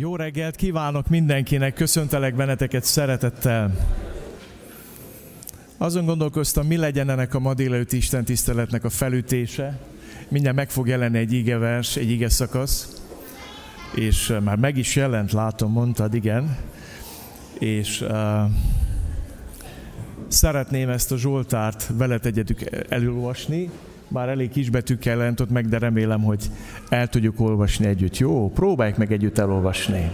Jó reggelt kívánok mindenkinek, köszöntelek benneteket szeretettel. Azon gondolkoztam, mi legyen ennek a ma délelőtt Isten tiszteletnek a felütése. Mindjárt meg fog jelenni egy igevers, egy ige szakasz. És uh, már meg is jelent, látom, mondtad, igen. És uh, szeretném ezt a Zsoltárt veled egyedük elolvasni. Már elég kisbetűkkel jelentott meg, de remélem, hogy el tudjuk olvasni együtt. Jó, próbáljuk meg együtt elolvasni.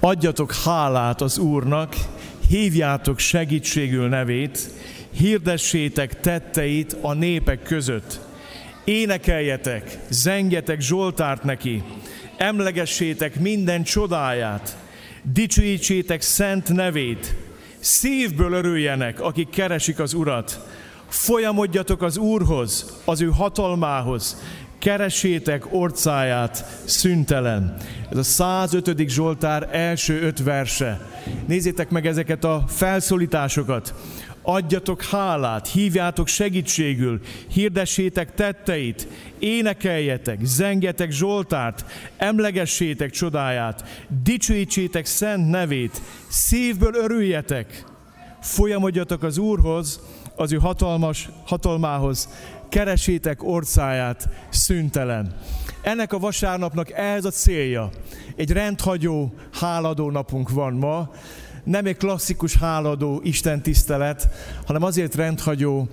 Adjatok hálát az Úrnak, hívjátok segítségül nevét, hirdessétek tetteit a népek között. Énekeljetek, zengjetek Zsoltárt neki, emlegessétek minden csodáját, dicsőítsétek szent nevét, szívből örüljenek, akik keresik az Urat, Folyamodjatok az Úrhoz, az ő hatalmához, keresétek orcáját szüntelen. Ez a 105. Zsoltár első öt verse. Nézzétek meg ezeket a felszólításokat. Adjatok hálát, hívjátok segítségül, hirdessétek tetteit, énekeljetek, zengetek Zsoltárt, emlegessétek csodáját, dicsőítsétek szent nevét, szívből örüljetek, folyamodjatok az Úrhoz, az ő hatalmas hatalmához, keresétek orcáját szüntelen. Ennek a vasárnapnak ez a célja. Egy rendhagyó, háladó napunk van ma, nem egy klasszikus háladó Isten tisztelet, hanem azért rendhagyó,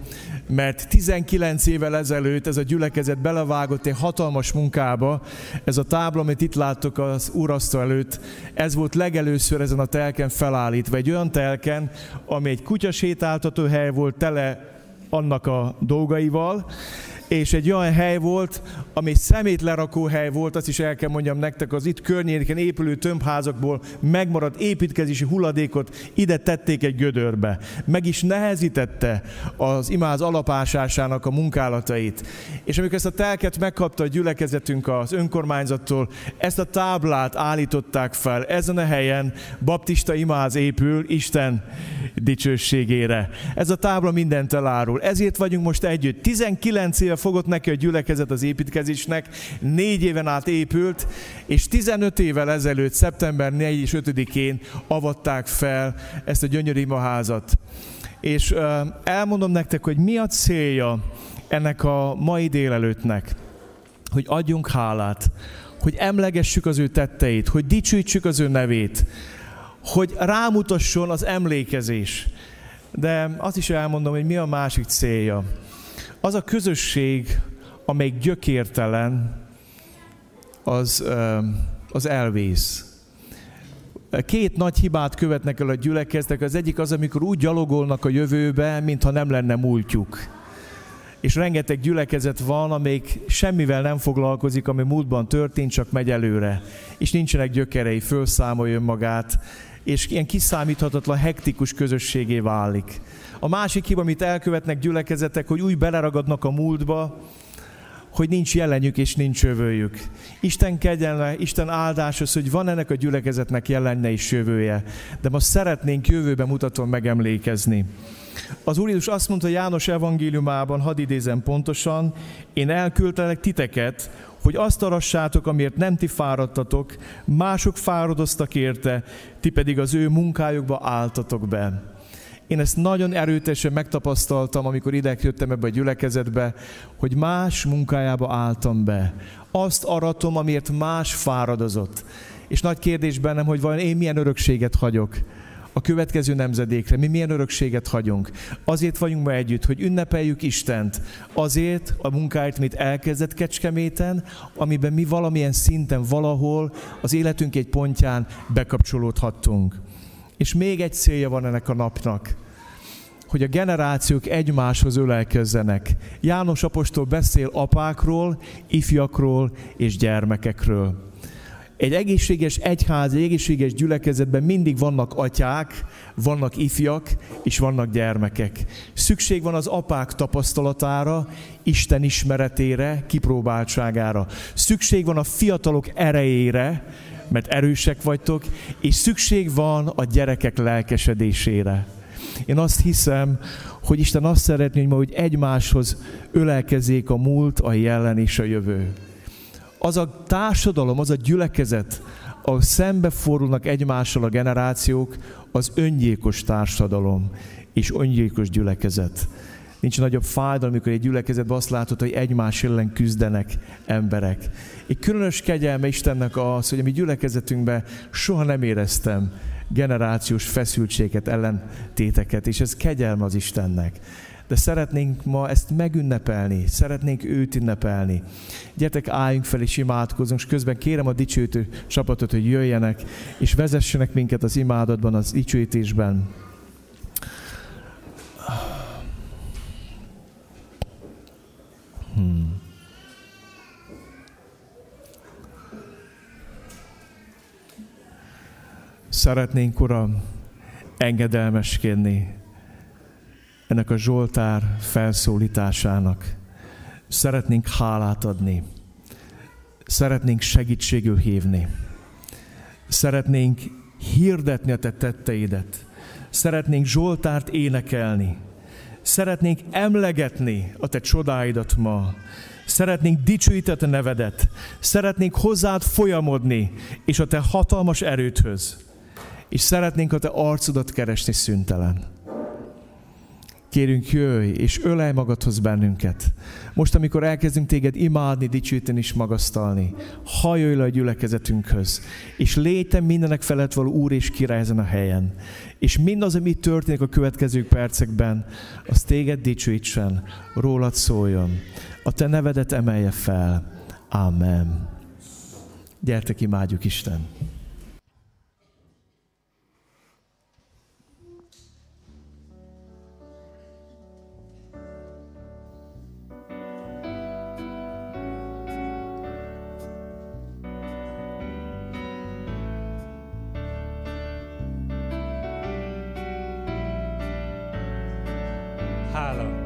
mert 19 évvel ezelőtt ez a gyülekezet belevágott egy hatalmas munkába. Ez a tábla, amit itt láttok az úrasztó előtt, ez volt legelőször ezen a telken felállítva. Egy olyan telken, ami egy kutyasétáltató hely volt tele annak a dolgaival, és egy olyan hely volt, ami szemétlerakó hely volt, azt is el kell mondjam nektek, az itt környéken épülő tömbházakból megmaradt építkezési hulladékot ide tették egy gödörbe. Meg is nehezítette az imáz alapásásának a munkálatait. És amikor ezt a telket megkapta a gyülekezetünk az önkormányzattól, ezt a táblát állították fel. Ezen a helyen baptista imáz épül Isten dicsőségére. Ez a tábla mindent elárul. Ezért vagyunk most együtt. 19 éve fogott neki a gyülekezet az építkezésnek, négy éven át épült, és 15 évvel ezelőtt, szeptember 4 és 5-én avatták fel ezt a gyönyörű imaházat. És elmondom nektek, hogy mi a célja ennek a mai délelőttnek, hogy adjunk hálát, hogy emlegessük az ő tetteit, hogy dicsőítsük az ő nevét, hogy rámutasson az emlékezés. De azt is elmondom, hogy mi a másik célja. Az a közösség, amely gyökértelen, az, az elvész. Két nagy hibát követnek el a gyülekeztek. Az egyik az, amikor úgy gyalogolnak a jövőbe, mintha nem lenne múltjuk. És rengeteg gyülekezet van, amelyik semmivel nem foglalkozik, ami múltban történt, csak megy előre. És nincsenek gyökerei, fölszámolja magát, és ilyen kiszámíthatatlan, hektikus közösségé válik. A másik hiba, amit elkövetnek gyülekezetek, hogy úgy beleragadnak a múltba, hogy nincs jelenjük és nincs jövőjük. Isten kegyelme, Isten áldás hogy van ennek a gyülekezetnek jelenne és jövője. De most szeretnénk jövőbe mutatóan megemlékezni. Az Úr Jézus azt mondta János evangéliumában, hadd idézem pontosan, én elküldtelek titeket, hogy azt arassátok, amiért nem ti fáradtatok, mások fáradoztak érte, ti pedig az ő munkájukba álltatok be. Én ezt nagyon erőteljesen megtapasztaltam, amikor ide jöttem ebbe a gyülekezetbe, hogy más munkájába álltam be. Azt aratom, amiért más fáradozott. És nagy kérdés bennem, hogy vajon én milyen örökséget hagyok a következő nemzedékre. Mi milyen örökséget hagyunk. Azért vagyunk ma együtt, hogy ünnepeljük Istent. Azért a munkáért, amit elkezdett Kecskeméten, amiben mi valamilyen szinten, valahol az életünk egy pontján bekapcsolódhattunk. És még egy célja van ennek a napnak, hogy a generációk egymáshoz ölelkezzenek. János apostol beszél apákról, ifjakról és gyermekekről. Egy egészséges egyház, egy egészséges gyülekezetben mindig vannak atyák, vannak ifjak, és vannak gyermekek. Szükség van az apák tapasztalatára, Isten ismeretére, kipróbáltságára. Szükség van a fiatalok erejére, mert erősek vagytok, és szükség van a gyerekek lelkesedésére. Én azt hiszem, hogy Isten azt szeretné, hogy ma, hogy egymáshoz ölelkezzék a múlt, a jelen és a jövő. Az a társadalom, az a gyülekezet, ahol szembefordulnak egymással a generációk, az öngyilkos társadalom és öngyilkos gyülekezet. Nincs nagyobb fájdalom, amikor egy gyülekezetben azt látod, hogy egymás ellen küzdenek emberek. Egy különös kegyelme Istennek az, hogy a mi gyülekezetünkben soha nem éreztem generációs feszültséget, ellentéteket, és ez kegyelme az Istennek. De szeretnénk ma ezt megünnepelni, szeretnénk őt ünnepelni. Gyertek, álljunk fel és imádkozunk, és közben kérem a dicsőítő csapatot, hogy jöjjenek, és vezessenek minket az imádatban, az dicsőítésben. Hmm. Szeretnénk, Uram, engedelmeskedni ennek a Zsoltár felszólításának. Szeretnénk hálát adni. Szeretnénk segítségül hívni. Szeretnénk hirdetni a te tetteidet. Szeretnénk Zsoltárt énekelni. Szeretnénk emlegetni a te csodáidat ma. Szeretnénk dicsőíteni a nevedet. Szeretnénk hozzád folyamodni, és a te hatalmas erőthöz és szeretnénk a Te arcodat keresni szüntelen. Kérünk, jöjj, és ölej magadhoz bennünket. Most, amikor elkezdünk téged imádni, dicsőíteni és magasztalni, hajolj le a gyülekezetünkhöz, és létem mindenek felett való Úr és Király ezen a helyen. És mindaz, ami történik a következő percekben, az téged dicsőítsen, rólad szóljon. A te nevedet emelje fel. Amen. Gyertek, imádjuk Isten! Halo.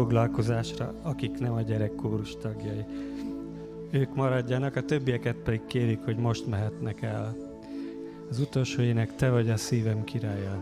foglalkozásra, akik nem a gyerekkórus tagjai. Ők maradjanak, a többieket pedig kérik, hogy most mehetnek el. Az utolsó ének Te vagy a szívem királya.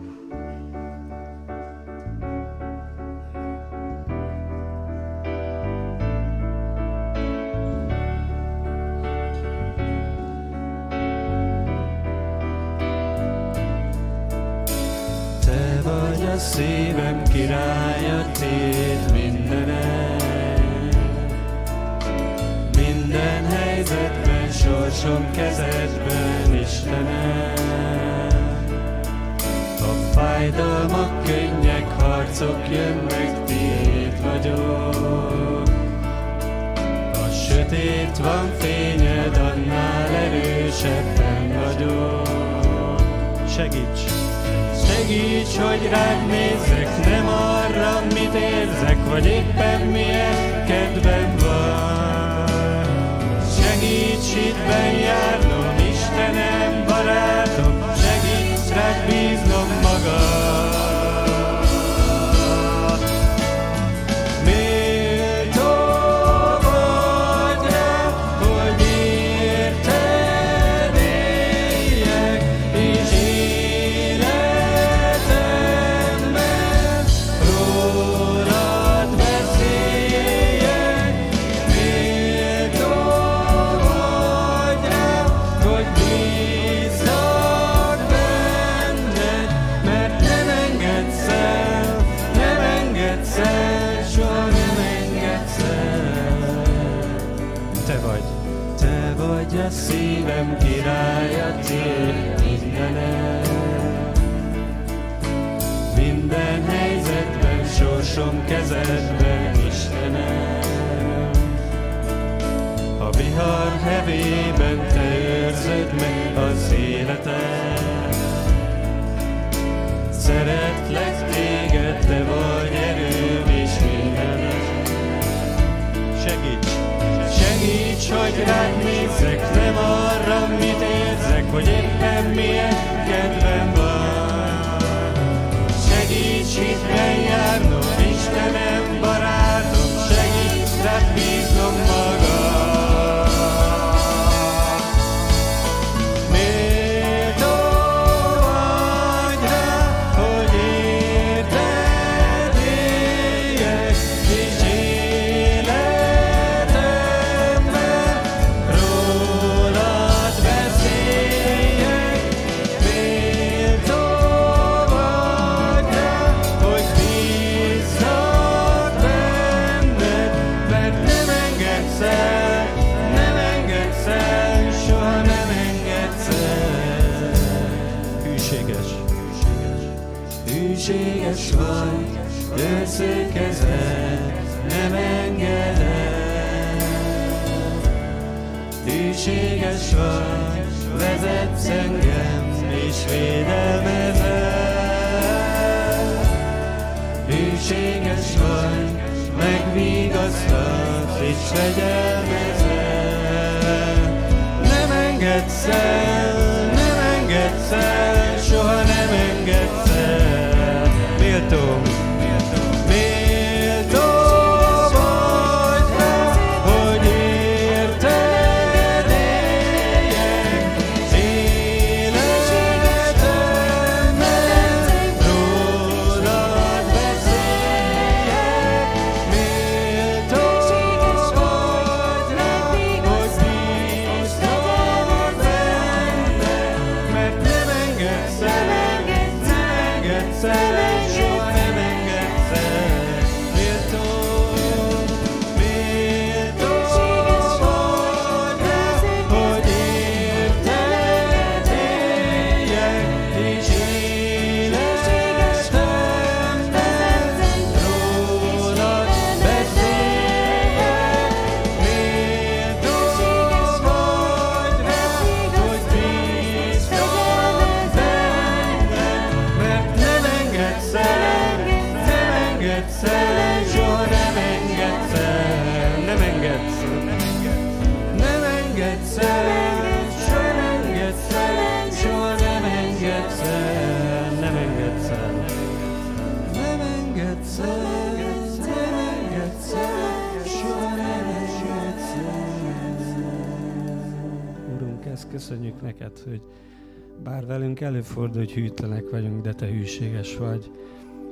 Előfordul, hogy hűtlenek vagyunk, de te hűséges vagy,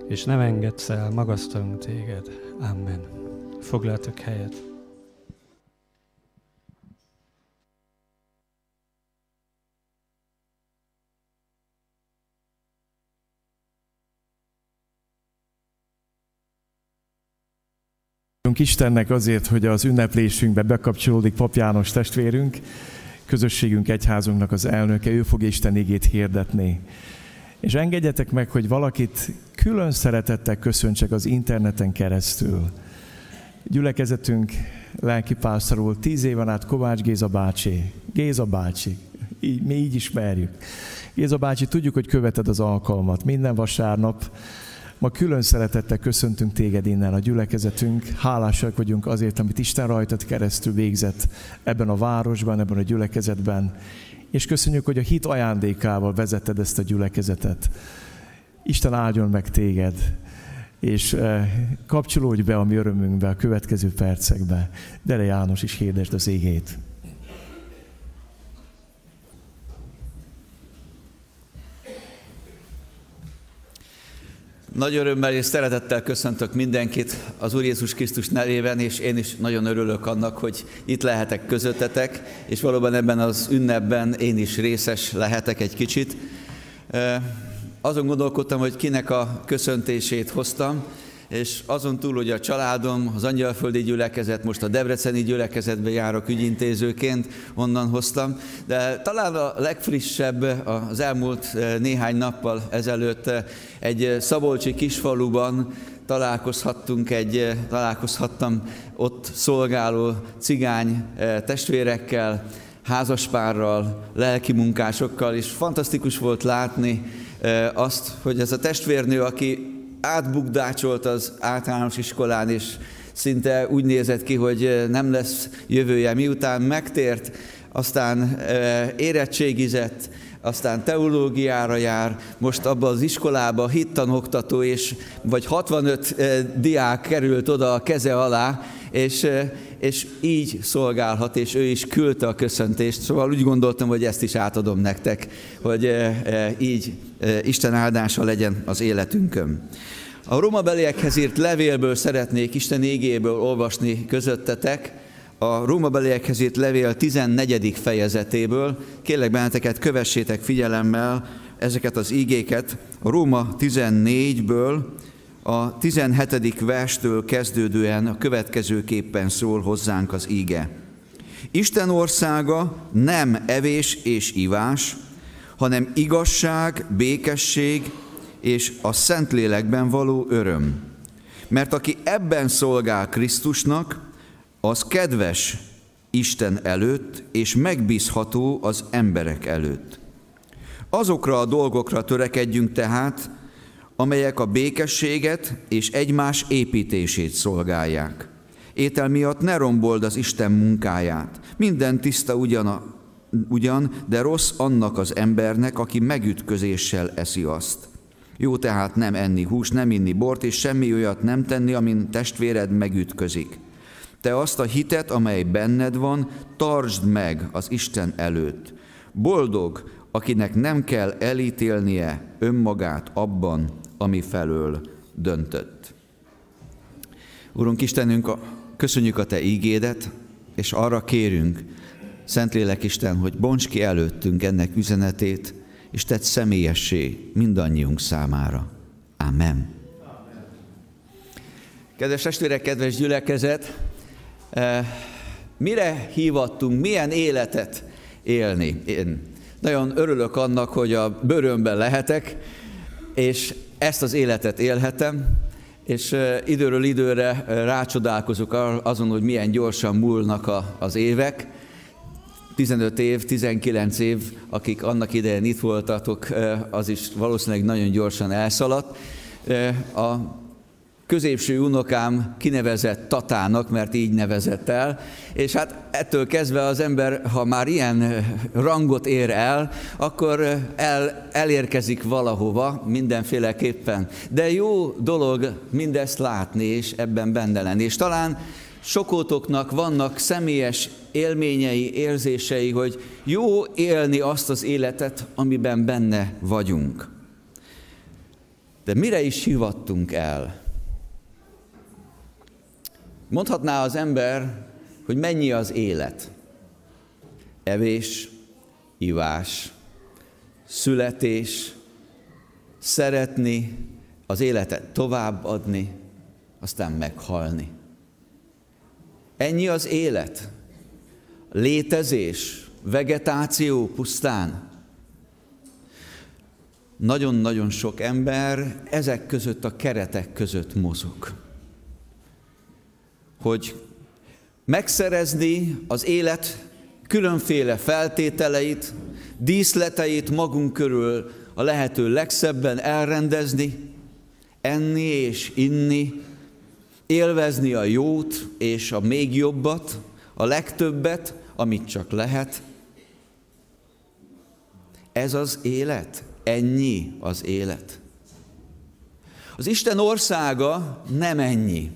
és nem engedsz el, magasztalunk téged. Amen. Foglaltok helyet. Istennek azért, hogy az ünneplésünkbe bekapcsolódik Pap János testvérünk, közösségünk egyházunknak az elnöke, ő fog Isten igét hirdetni. És engedjetek meg, hogy valakit külön szeretettel köszöntsek az interneten keresztül. Gyülekezetünk lelkipásztorul tíz éven át Kovács Géza bácsi. Géza bácsi, így, mi így ismerjük. Géza bácsi, tudjuk, hogy követed az alkalmat. Minden vasárnap Ma külön szeretettel köszöntünk téged innen a gyülekezetünk. Hálásak vagyunk azért, amit Isten rajtad keresztül végzett ebben a városban, ebben a gyülekezetben. És köszönjük, hogy a hit ajándékával vezetted ezt a gyülekezetet. Isten áldjon meg téged, és eh, kapcsolódj be a mi örömünkbe a következő percekbe. Dere János is hirdesd az égét. Nagy örömmel és szeretettel köszöntök mindenkit az Úr Jézus Krisztus nevében, és én is nagyon örülök annak, hogy itt lehetek közöttetek, és valóban ebben az ünnepben én is részes lehetek egy kicsit. Azon gondolkodtam, hogy kinek a köszöntését hoztam, és azon túl, hogy a családom, az Angyalföldi gyülekezet, most a Debreceni gyülekezetbe járok ügyintézőként, onnan hoztam, de talán a legfrissebb az elmúlt eh, néhány nappal ezelőtt eh, egy szabolcsi kisfaluban találkozhattunk egy, eh, találkozhattam ott szolgáló cigány testvérekkel, házaspárral, lelki munkásokkal, és fantasztikus volt látni azt, hogy ez a testvérnő, aki átbukdácsolt az általános iskolán, és szinte úgy nézett ki, hogy eh, nem lesz jövője. Miután megtért, aztán eh, érettségizett, aztán teológiára jár, most abban az iskolába hittanoktató, és vagy 65 eh, diák került oda a keze alá, és, és így szolgálhat, és ő is küldte a köszöntést. Szóval úgy gondoltam, hogy ezt is átadom nektek, hogy így Isten áldása legyen az életünkön. A Róma beliekhez írt levélből szeretnék Isten égéből olvasni közöttetek, a Róma beliekhez írt levél 14. fejezetéből. Kérlek benneteket, kövessétek figyelemmel ezeket az ígéket. A Róma 14-ből a 17. verstől kezdődően a következőképpen szól hozzánk az íge. Isten országa nem evés és ivás, hanem igazság, békesség és a Szentlélekben való öröm. Mert aki ebben szolgál Krisztusnak, az kedves Isten előtt, és megbízható az emberek előtt. Azokra a dolgokra törekedjünk tehát, amelyek a békességet és egymás építését szolgálják. Étel miatt ne rombold az Isten munkáját. Minden tiszta ugyan, ugyan, de rossz annak az embernek, aki megütközéssel eszi azt. Jó tehát nem enni hús, nem inni bort, és semmi olyat nem tenni, amin testvéred megütközik. Te azt a hitet, amely benned van, tartsd meg az Isten előtt. Boldog, akinek nem kell elítélnie önmagát abban, ami felől döntött. Urunk Istenünk, köszönjük a Te ígédet, és arra kérünk, Szentlélek Isten, hogy bonts ki előttünk ennek üzenetét, és tett személyessé mindannyiunk számára. Amen. Kedves testvérek, kedves gyülekezet, eh, mire hívattunk, milyen életet élni? Én nagyon örülök annak, hogy a bőrömben lehetek, és ezt az életet élhetem, és eh, időről időre rácsodálkozok azon, hogy milyen gyorsan múlnak az évek, 15 év, 19 év, akik annak idején itt voltatok, az is valószínűleg nagyon gyorsan elszaladt. A középső unokám kinevezett Tatának, mert így nevezett el, és hát ettől kezdve az ember, ha már ilyen rangot ér el, akkor el, elérkezik valahova mindenféleképpen. De jó dolog mindezt látni, és ebben benne lenni. És talán sokótoknak vannak személyes élményei, érzései, hogy jó élni azt az életet, amiben benne vagyunk. De mire is hivattunk el? Mondhatná az ember, hogy mennyi az élet. Evés, ivás, születés, szeretni, az életet továbbadni, aztán meghalni. Ennyi az élet. Létezés, vegetáció pusztán. Nagyon-nagyon sok ember ezek között a keretek között mozog hogy megszerezni az élet különféle feltételeit, díszleteit magunk körül a lehető legszebben elrendezni, enni és inni, élvezni a jót és a még jobbat, a legtöbbet, amit csak lehet. Ez az élet, ennyi az élet. Az Isten országa nem ennyi.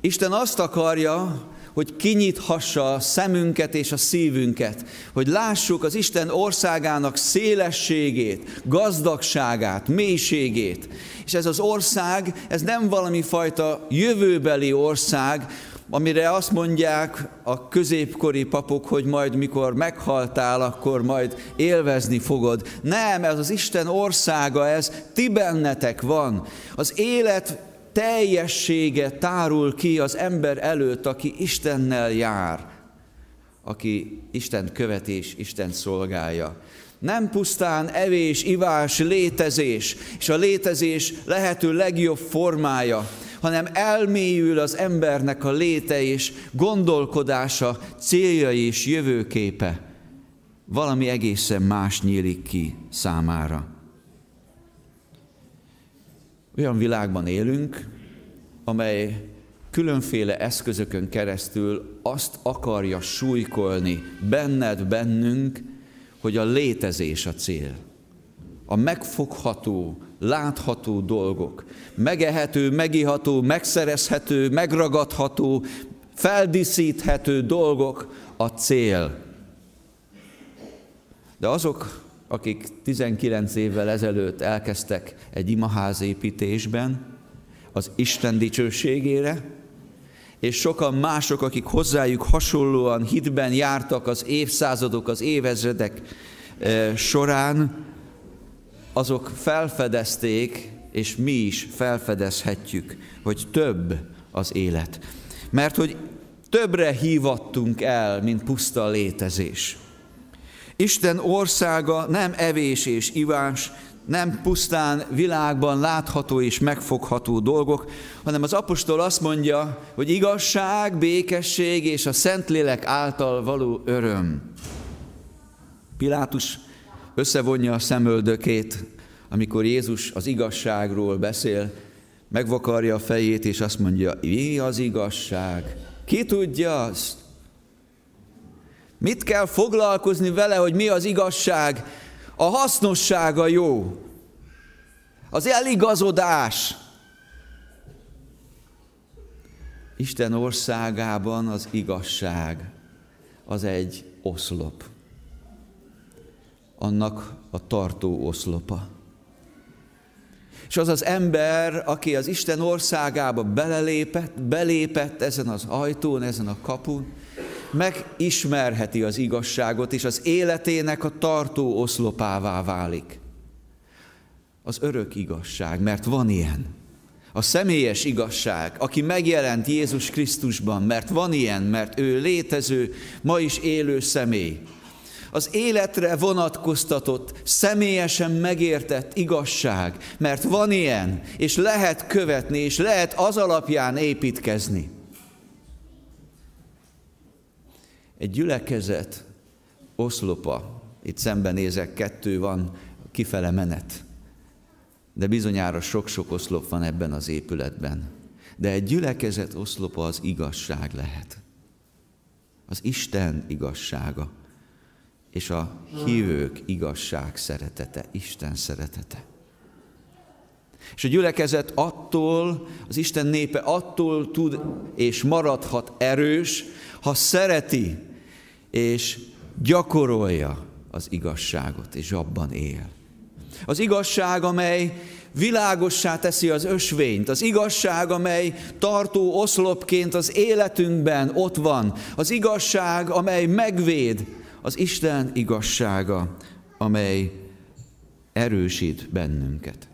Isten azt akarja, hogy kinyithassa a szemünket és a szívünket, hogy lássuk az Isten országának szélességét, gazdagságát, mélységét. És ez az ország, ez nem valami fajta jövőbeli ország, amire azt mondják a középkori papok, hogy majd mikor meghaltál, akkor majd élvezni fogod. Nem, ez az Isten országa, ez ti bennetek van. Az élet teljessége tárul ki az ember előtt, aki Istennel jár, aki Isten követés, Isten szolgálja. Nem pusztán evés, ivás, létezés, és a létezés lehető legjobb formája, hanem elmélyül az embernek a léte és gondolkodása, céljai és jövőképe. Valami egészen más nyílik ki számára. Olyan világban élünk, amely különféle eszközökön keresztül azt akarja súlykolni benned, bennünk, hogy a létezés a cél. A megfogható, látható dolgok, megehető, megiható, megszerezhető, megragadható, feldíszíthető dolgok a cél. De azok, akik 19 évvel ezelőtt elkezdtek egy imaház építésben, az Isten dicsőségére, és sokan mások, akik hozzájuk hasonlóan hitben jártak az évszázadok, az évezredek eh, során, azok felfedezték, és mi is felfedezhetjük, hogy több az élet. Mert hogy többre hívattunk el, mint puszta létezés. Isten országa nem evés és ivás, nem pusztán világban látható és megfogható dolgok, hanem az apostol azt mondja, hogy igazság, békesség és a Szentlélek által való öröm. Pilátus összevonja a szemöldökét, amikor Jézus az igazságról beszél, megvakarja a fejét, és azt mondja, mi az igazság? Ki tudja azt? Mit kell foglalkozni vele, hogy mi az igazság? A hasznossága jó. Az eligazodás. Isten országában az igazság az egy oszlop. Annak a tartó oszlopa. És az az ember, aki az Isten országába belelépett, belépett ezen az ajtón, ezen a kapun, megismerheti az igazságot, és az életének a tartó oszlopává válik. Az örök igazság, mert van ilyen. A személyes igazság, aki megjelent Jézus Krisztusban, mert van ilyen, mert ő létező, ma is élő személy. Az életre vonatkoztatott, személyesen megértett igazság, mert van ilyen, és lehet követni, és lehet az alapján építkezni. Egy gyülekezet oszlopa, itt szembenézek, kettő van, kifele menet. De bizonyára sok-sok oszlop van ebben az épületben. De egy gyülekezet oszlopa az igazság lehet. Az Isten igazsága. És a hívők igazság szeretete, Isten szeretete. És a gyülekezet attól, az Isten népe attól tud és maradhat erős, ha szereti és gyakorolja az igazságot, és abban él. Az igazság, amely világossá teszi az ösvényt, az igazság, amely tartó oszlopként az életünkben ott van, az igazság, amely megvéd, az Isten igazsága, amely erősít bennünket.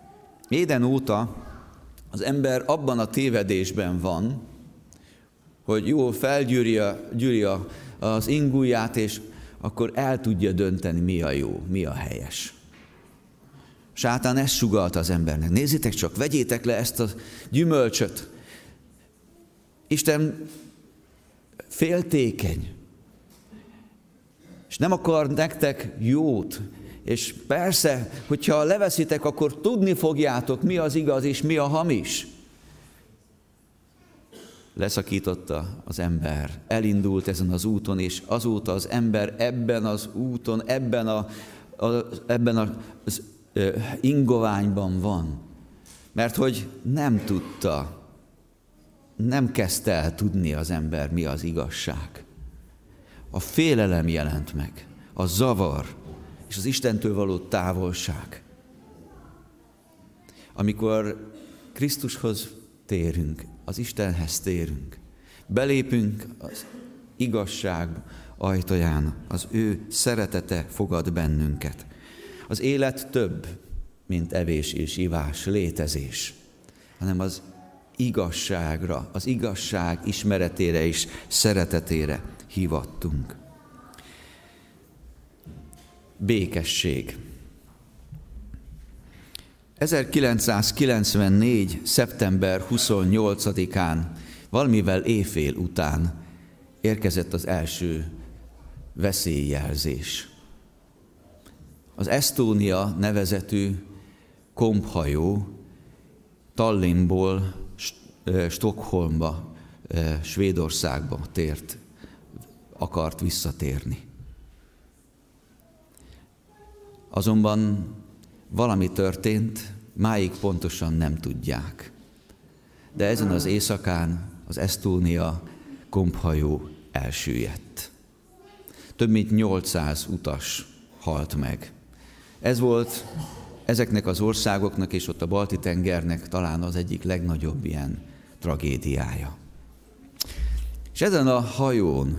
Éden óta az ember abban a tévedésben van, hogy jól felgyűri az ingúját, és akkor el tudja dönteni, mi a jó, mi a helyes. Sátán ezt sugalt az embernek. Nézzétek csak, vegyétek le ezt a gyümölcsöt. Isten féltékeny, és nem akar nektek jót. És persze, hogyha leveszitek, akkor tudni fogjátok, mi az igaz és mi a hamis. Leszakította az ember, elindult ezen az úton, és azóta az ember ebben az úton, ebben, a, a, ebben az ingoványban van. Mert hogy nem tudta, nem kezdte el tudni az ember, mi az igazság. A félelem jelent meg, a zavar és az Istentől való távolság. Amikor Krisztushoz térünk, az Istenhez térünk, belépünk az igazság ajtaján, az ő szeretete fogad bennünket. Az élet több, mint evés és ivás, létezés, hanem az igazságra, az igazság ismeretére és szeretetére hivattunk. Békesség. 1994. szeptember 28-án, valamivel éjfél után érkezett az első veszélyjelzés. Az Estónia nevezetű komphajó Tallinnból Stockholmba, Svédországba tért, akart visszatérni. Azonban valami történt, máig pontosan nem tudják. De ezen az éjszakán az Estónia komphajó elsüllyedt. Több mint 800 utas halt meg. Ez volt ezeknek az országoknak és ott a Balti tengernek talán az egyik legnagyobb ilyen tragédiája. És ezen a hajón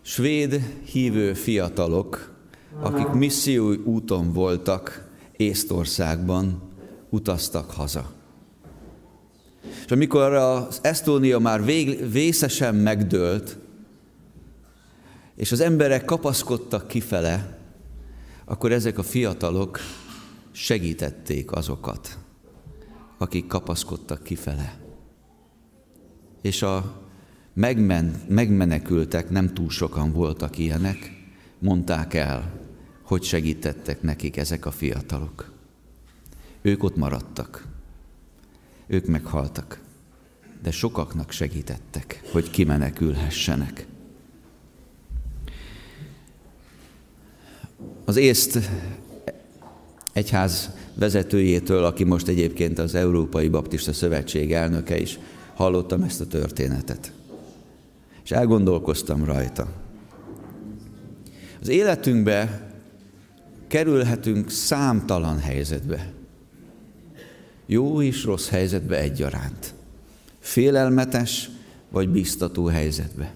svéd hívő fiatalok, akik misszió úton voltak Észtországban, utaztak haza. És amikor az Esztónia már vég, vészesen megdőlt, és az emberek kapaszkodtak kifele, akkor ezek a fiatalok segítették azokat, akik kapaszkodtak kifele. És a megmen, megmenekültek, nem túl sokan voltak ilyenek, mondták el, hogy segítettek nekik ezek a fiatalok. Ők ott maradtak. Ők meghaltak. De sokaknak segítettek, hogy kimenekülhessenek. Az észt egyház vezetőjétől, aki most egyébként az Európai Baptista Szövetség elnöke is, hallottam ezt a történetet. És elgondolkoztam rajta. Az életünkbe kerülhetünk számtalan helyzetbe. Jó és rossz helyzetbe egyaránt. Félelmetes vagy biztató helyzetbe.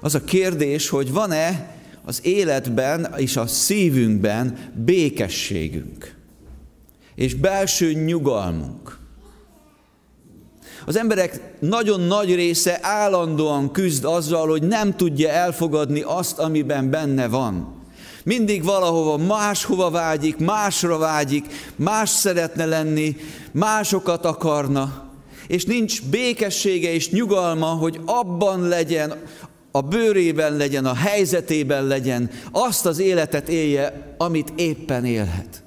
Az a kérdés, hogy van-e az életben és a szívünkben békességünk és belső nyugalmunk. Az emberek nagyon nagy része állandóan küzd azzal, hogy nem tudja elfogadni azt, amiben benne van. Mindig valahova máshova vágyik, másra vágyik, más szeretne lenni, másokat akarna, és nincs békessége és nyugalma, hogy abban legyen, a bőrében legyen, a helyzetében legyen, azt az életet élje, amit éppen élhet.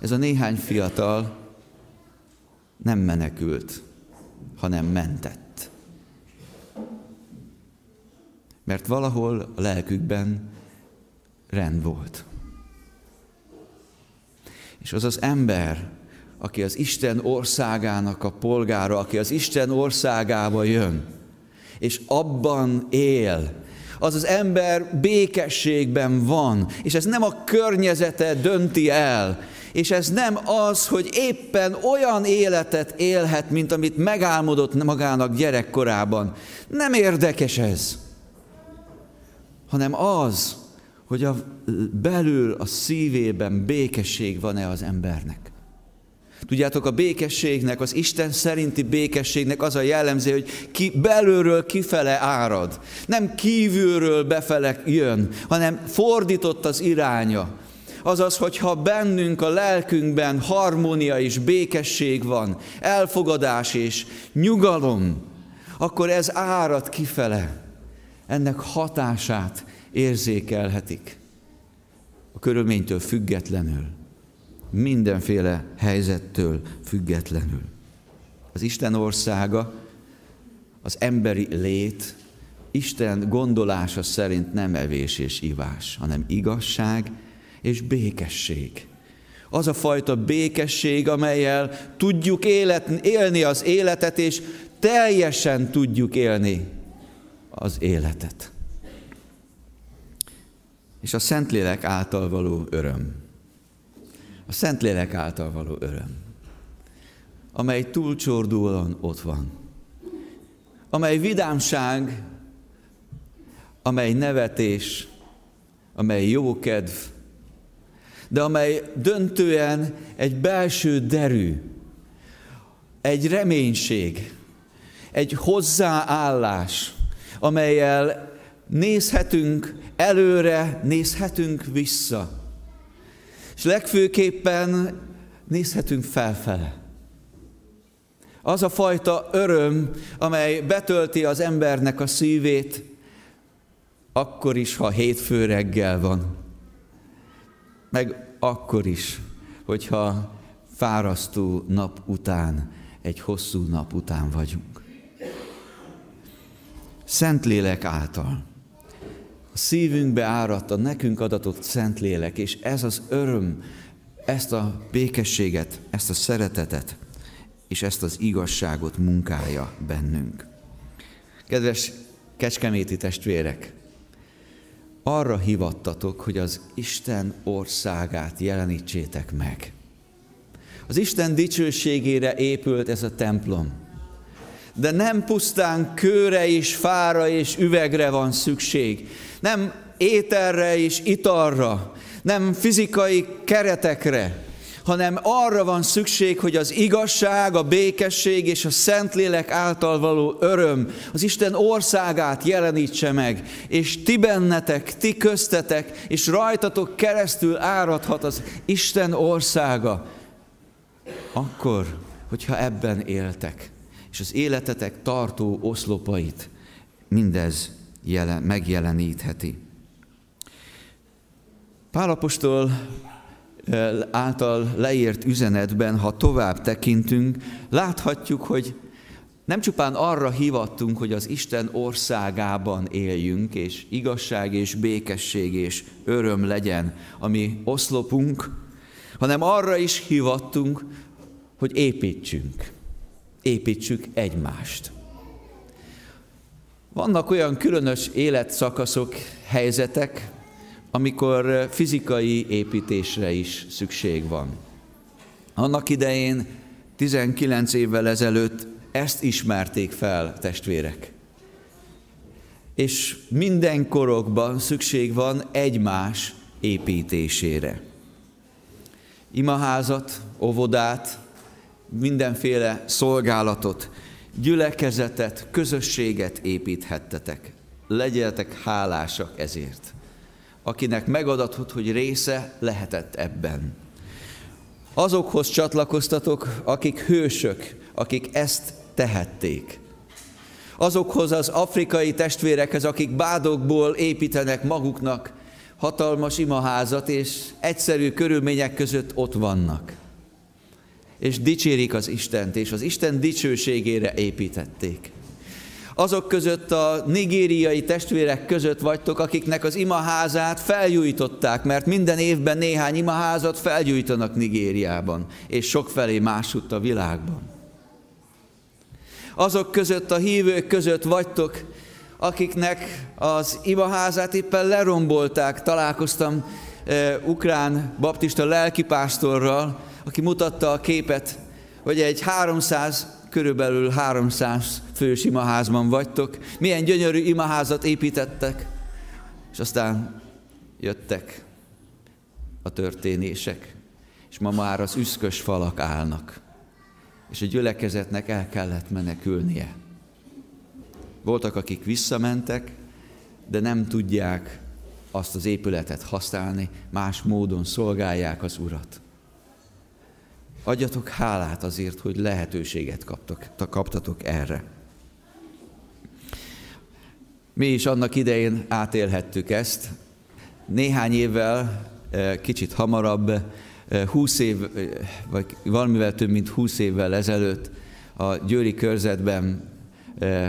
Ez a néhány fiatal nem menekült, hanem mentett. Mert valahol a lelkükben rend volt. És az az ember, aki az Isten országának a polgára, aki az Isten országába jön, és abban él, az az ember békességben van, és ez nem a környezete dönti el, és ez nem az, hogy éppen olyan életet élhet, mint amit megálmodott magának gyerekkorában. Nem érdekes ez, hanem az, hogy a belül a szívében békesség van-e az embernek. Tudjátok, a békességnek, az Isten szerinti békességnek az a jellemző, hogy ki belülről kifele árad. Nem kívülről befele jön, hanem fordított az iránya. Azaz, hogyha bennünk a lelkünkben harmónia és békesség van, elfogadás és nyugalom, akkor ez árad kifele. Ennek hatását érzékelhetik a körülménytől függetlenül mindenféle helyzettől függetlenül. Az Isten országa, az emberi lét, Isten gondolása szerint nem evés és ivás, hanem igazság és békesség. Az a fajta békesség, amelyel tudjuk élet, élni az életet, és teljesen tudjuk élni az életet. És a Szentlélek által való öröm. A Szentlélek által való öröm, amely túlcsordulóan ott van, amely vidámság, amely nevetés, amely jókedv, de amely döntően egy belső derű, egy reménység, egy hozzáállás, amelyel nézhetünk előre, nézhetünk vissza és legfőképpen nézhetünk felfele. Az a fajta öröm, amely betölti az embernek a szívét, akkor is, ha hétfő reggel van. Meg akkor is, hogyha fárasztó nap után, egy hosszú nap után vagyunk. Szentlélek által szívünkbe áradt a nekünk adatott Szentlélek, és ez az öröm, ezt a békességet, ezt a szeretetet, és ezt az igazságot munkálja bennünk. Kedves kecskeméti testvérek, arra hivattatok, hogy az Isten országát jelenítsétek meg. Az Isten dicsőségére épült ez a templom. De nem pusztán kőre és fára és üvegre van szükség, nem ételre és italra, nem fizikai keretekre, hanem arra van szükség, hogy az igazság, a békesség és a Szentlélek által való öröm az Isten országát jelenítse meg, és ti bennetek, ti köztetek, és rajtatok keresztül áradhat az Isten országa. Akkor, hogyha ebben éltek, és az életetek tartó oszlopait mindez jelen, megjelenítheti. Pálapostól által leírt üzenetben, ha tovább tekintünk, láthatjuk, hogy nem csupán arra hivattunk, hogy az Isten országában éljünk, és igazság és békesség és öröm legyen, ami oszlopunk, hanem arra is hivattunk, hogy építsünk. Építsük egymást. Vannak olyan különös életszakaszok, helyzetek, amikor fizikai építésre is szükség van. Annak idején, 19 évvel ezelőtt ezt ismerték fel testvérek. És minden korokban szükség van egymás építésére. Imaházat, óvodát, mindenféle szolgálatot gyülekezetet, közösséget építhettetek. Legyetek hálásak ezért. Akinek megadatott, hogy része lehetett ebben. Azokhoz csatlakoztatok, akik hősök, akik ezt tehették. Azokhoz az afrikai testvérekhez, akik bádokból építenek maguknak hatalmas imaházat, és egyszerű körülmények között ott vannak. És dicsérik az Istent, és az Isten dicsőségére építették. Azok között a nigériai testvérek között vagytok, akiknek az imaházát felgyújtották, mert minden évben néhány imaházat felgyújtanak Nigériában, és sokfelé másutt a világban. Azok között a hívők között vagytok, akiknek az imaházát éppen lerombolták. Találkoztam eh, ukrán baptista lelkipásztorral, aki mutatta a képet, hogy egy 300, körülbelül 300 fős imaházban vagytok, milyen gyönyörű imaházat építettek, és aztán jöttek a történések, és ma már az üszkös falak állnak, és a gyülekezetnek el kellett menekülnie. Voltak, akik visszamentek, de nem tudják azt az épületet használni, más módon szolgálják az Urat. Adjatok hálát azért, hogy lehetőséget kaptok, kaptatok erre. Mi is annak idején átélhettük ezt. Néhány évvel, eh, kicsit hamarabb, 20 eh, év, eh, vagy valamivel több mint 20 évvel ezelőtt a Győri körzetben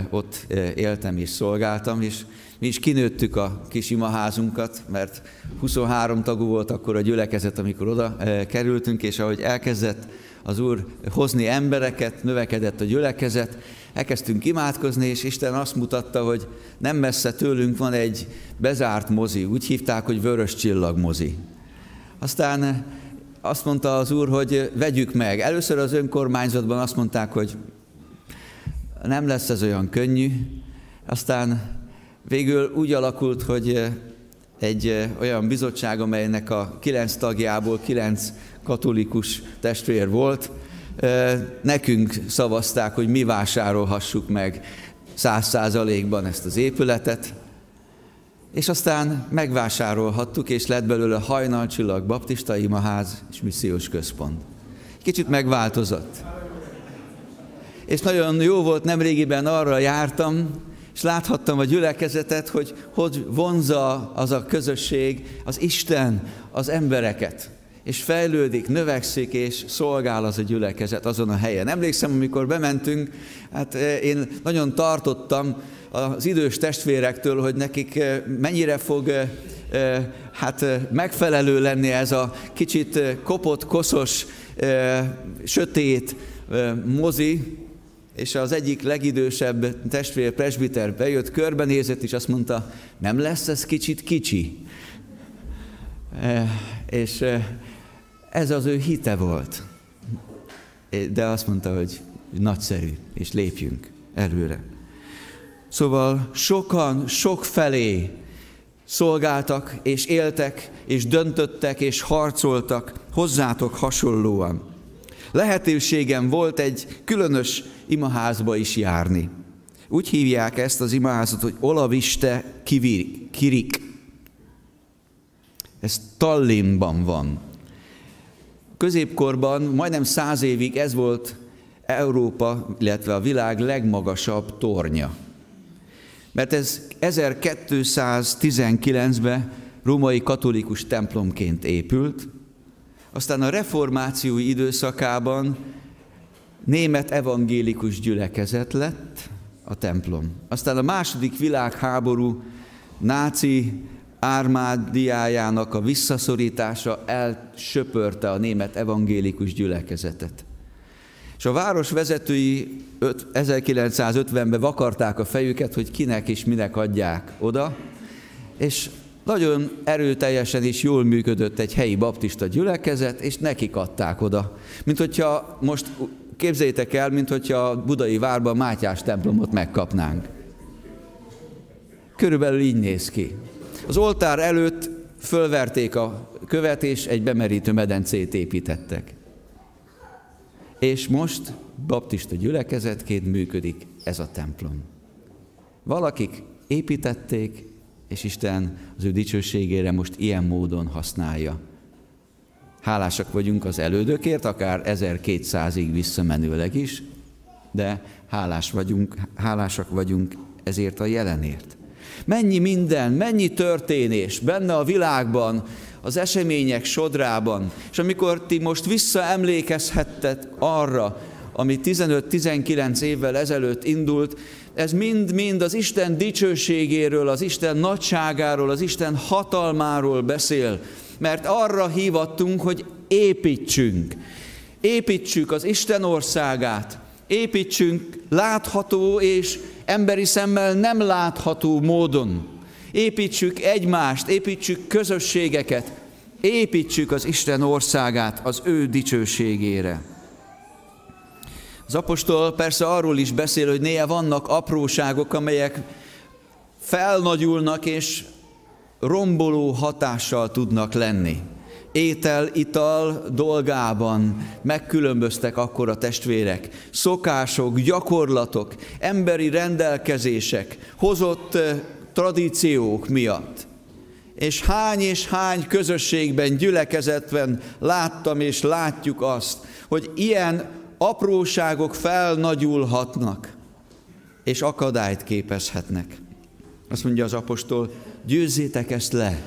ott éltem és szolgáltam, és mi is kinőttük a kis imaházunkat, mert 23 tagú volt akkor a gyülekezet, amikor oda kerültünk, és ahogy elkezdett az Úr hozni embereket, növekedett a gyülekezet, elkezdtünk imádkozni, és Isten azt mutatta, hogy nem messze tőlünk van egy bezárt mozi, úgy hívták, hogy Vörös Csillag mozi. Aztán azt mondta az Úr, hogy vegyük meg. Először az önkormányzatban azt mondták, hogy nem lesz ez olyan könnyű, aztán végül úgy alakult, hogy egy olyan bizottság, amelynek a kilenc tagjából kilenc katolikus testvér volt, nekünk szavazták, hogy mi vásárolhassuk meg száz százalékban ezt az épületet, és aztán megvásárolhattuk, és lett belőle hajnalcsillag, baptista imaház és missziós központ. Kicsit megváltozott. És nagyon jó volt, nemrégiben arra jártam, és láthattam a gyülekezetet, hogy hogy vonza az a közösség, az Isten, az embereket és fejlődik, növekszik, és szolgál az a gyülekezet azon a helyen. Emlékszem, amikor bementünk, hát eh, én nagyon tartottam az idős testvérektől, hogy nekik eh, mennyire fog eh, hát megfelelő lenni ez a kicsit kopott, koszos, sötét mozi, és az egyik legidősebb testvér, presbiter bejött, körbenézett, és azt mondta, nem lesz ez kicsit kicsi. És ez az ő hite volt. De azt mondta, hogy nagyszerű, és lépjünk előre. Szóval sokan, sok felé szolgáltak, és éltek, és döntöttek, és harcoltak hozzátok hasonlóan. Lehetőségem volt egy különös imaházba is járni. Úgy hívják ezt az imaházat, hogy Olaviste Kirik. Ez Tallinnban van középkorban majdnem száz évig ez volt Európa, illetve a világ legmagasabb tornya. Mert ez 1219-ben római katolikus templomként épült, aztán a reformáció időszakában német evangélikus gyülekezet lett a templom. Aztán a második világháború náci ármádiájának a visszaszorítása elsöpörte a német evangélikus gyülekezetet. És a város vezetői 1950-ben vakarták a fejüket, hogy kinek és minek adják oda, és nagyon erőteljesen is jól működött egy helyi baptista gyülekezet, és nekik adták oda. Mint hogyha most képzeljétek el, mint hogyha a budai várban Mátyás templomot megkapnánk. Körülbelül így néz ki. Az oltár előtt fölverték a követ, és egy bemerítő medencét építettek. És most baptista gyülekezetként működik ez a templom. Valakik építették, és Isten az ő dicsőségére most ilyen módon használja. Hálásak vagyunk az elődökért, akár 1200-ig visszamenőleg is, de hálás vagyunk, hálásak vagyunk ezért a jelenért. Mennyi minden, mennyi történés benne a világban, az események sodrában. És amikor ti most visszaemlékezhettek arra, ami 15-19 évvel ezelőtt indult, ez mind-mind az Isten dicsőségéről, az Isten nagyságáról, az Isten hatalmáról beszél, mert arra hívattunk, hogy építsünk. Építsük az Isten országát, építsünk látható és emberi szemmel nem látható módon. Építsük egymást, építsük közösségeket, építsük az Isten országát az ő dicsőségére. Az apostol persze arról is beszél, hogy néha vannak apróságok, amelyek felnagyulnak és romboló hatással tudnak lenni. Étel, ital dolgában megkülönböztek akkor a testvérek. Szokások, gyakorlatok, emberi rendelkezések, hozott tradíciók miatt. És hány és hány közösségben, gyülekezetben láttam és látjuk azt, hogy ilyen apróságok felnagyulhatnak, és akadályt képezhetnek. Azt mondja az apostol, győzzétek ezt le.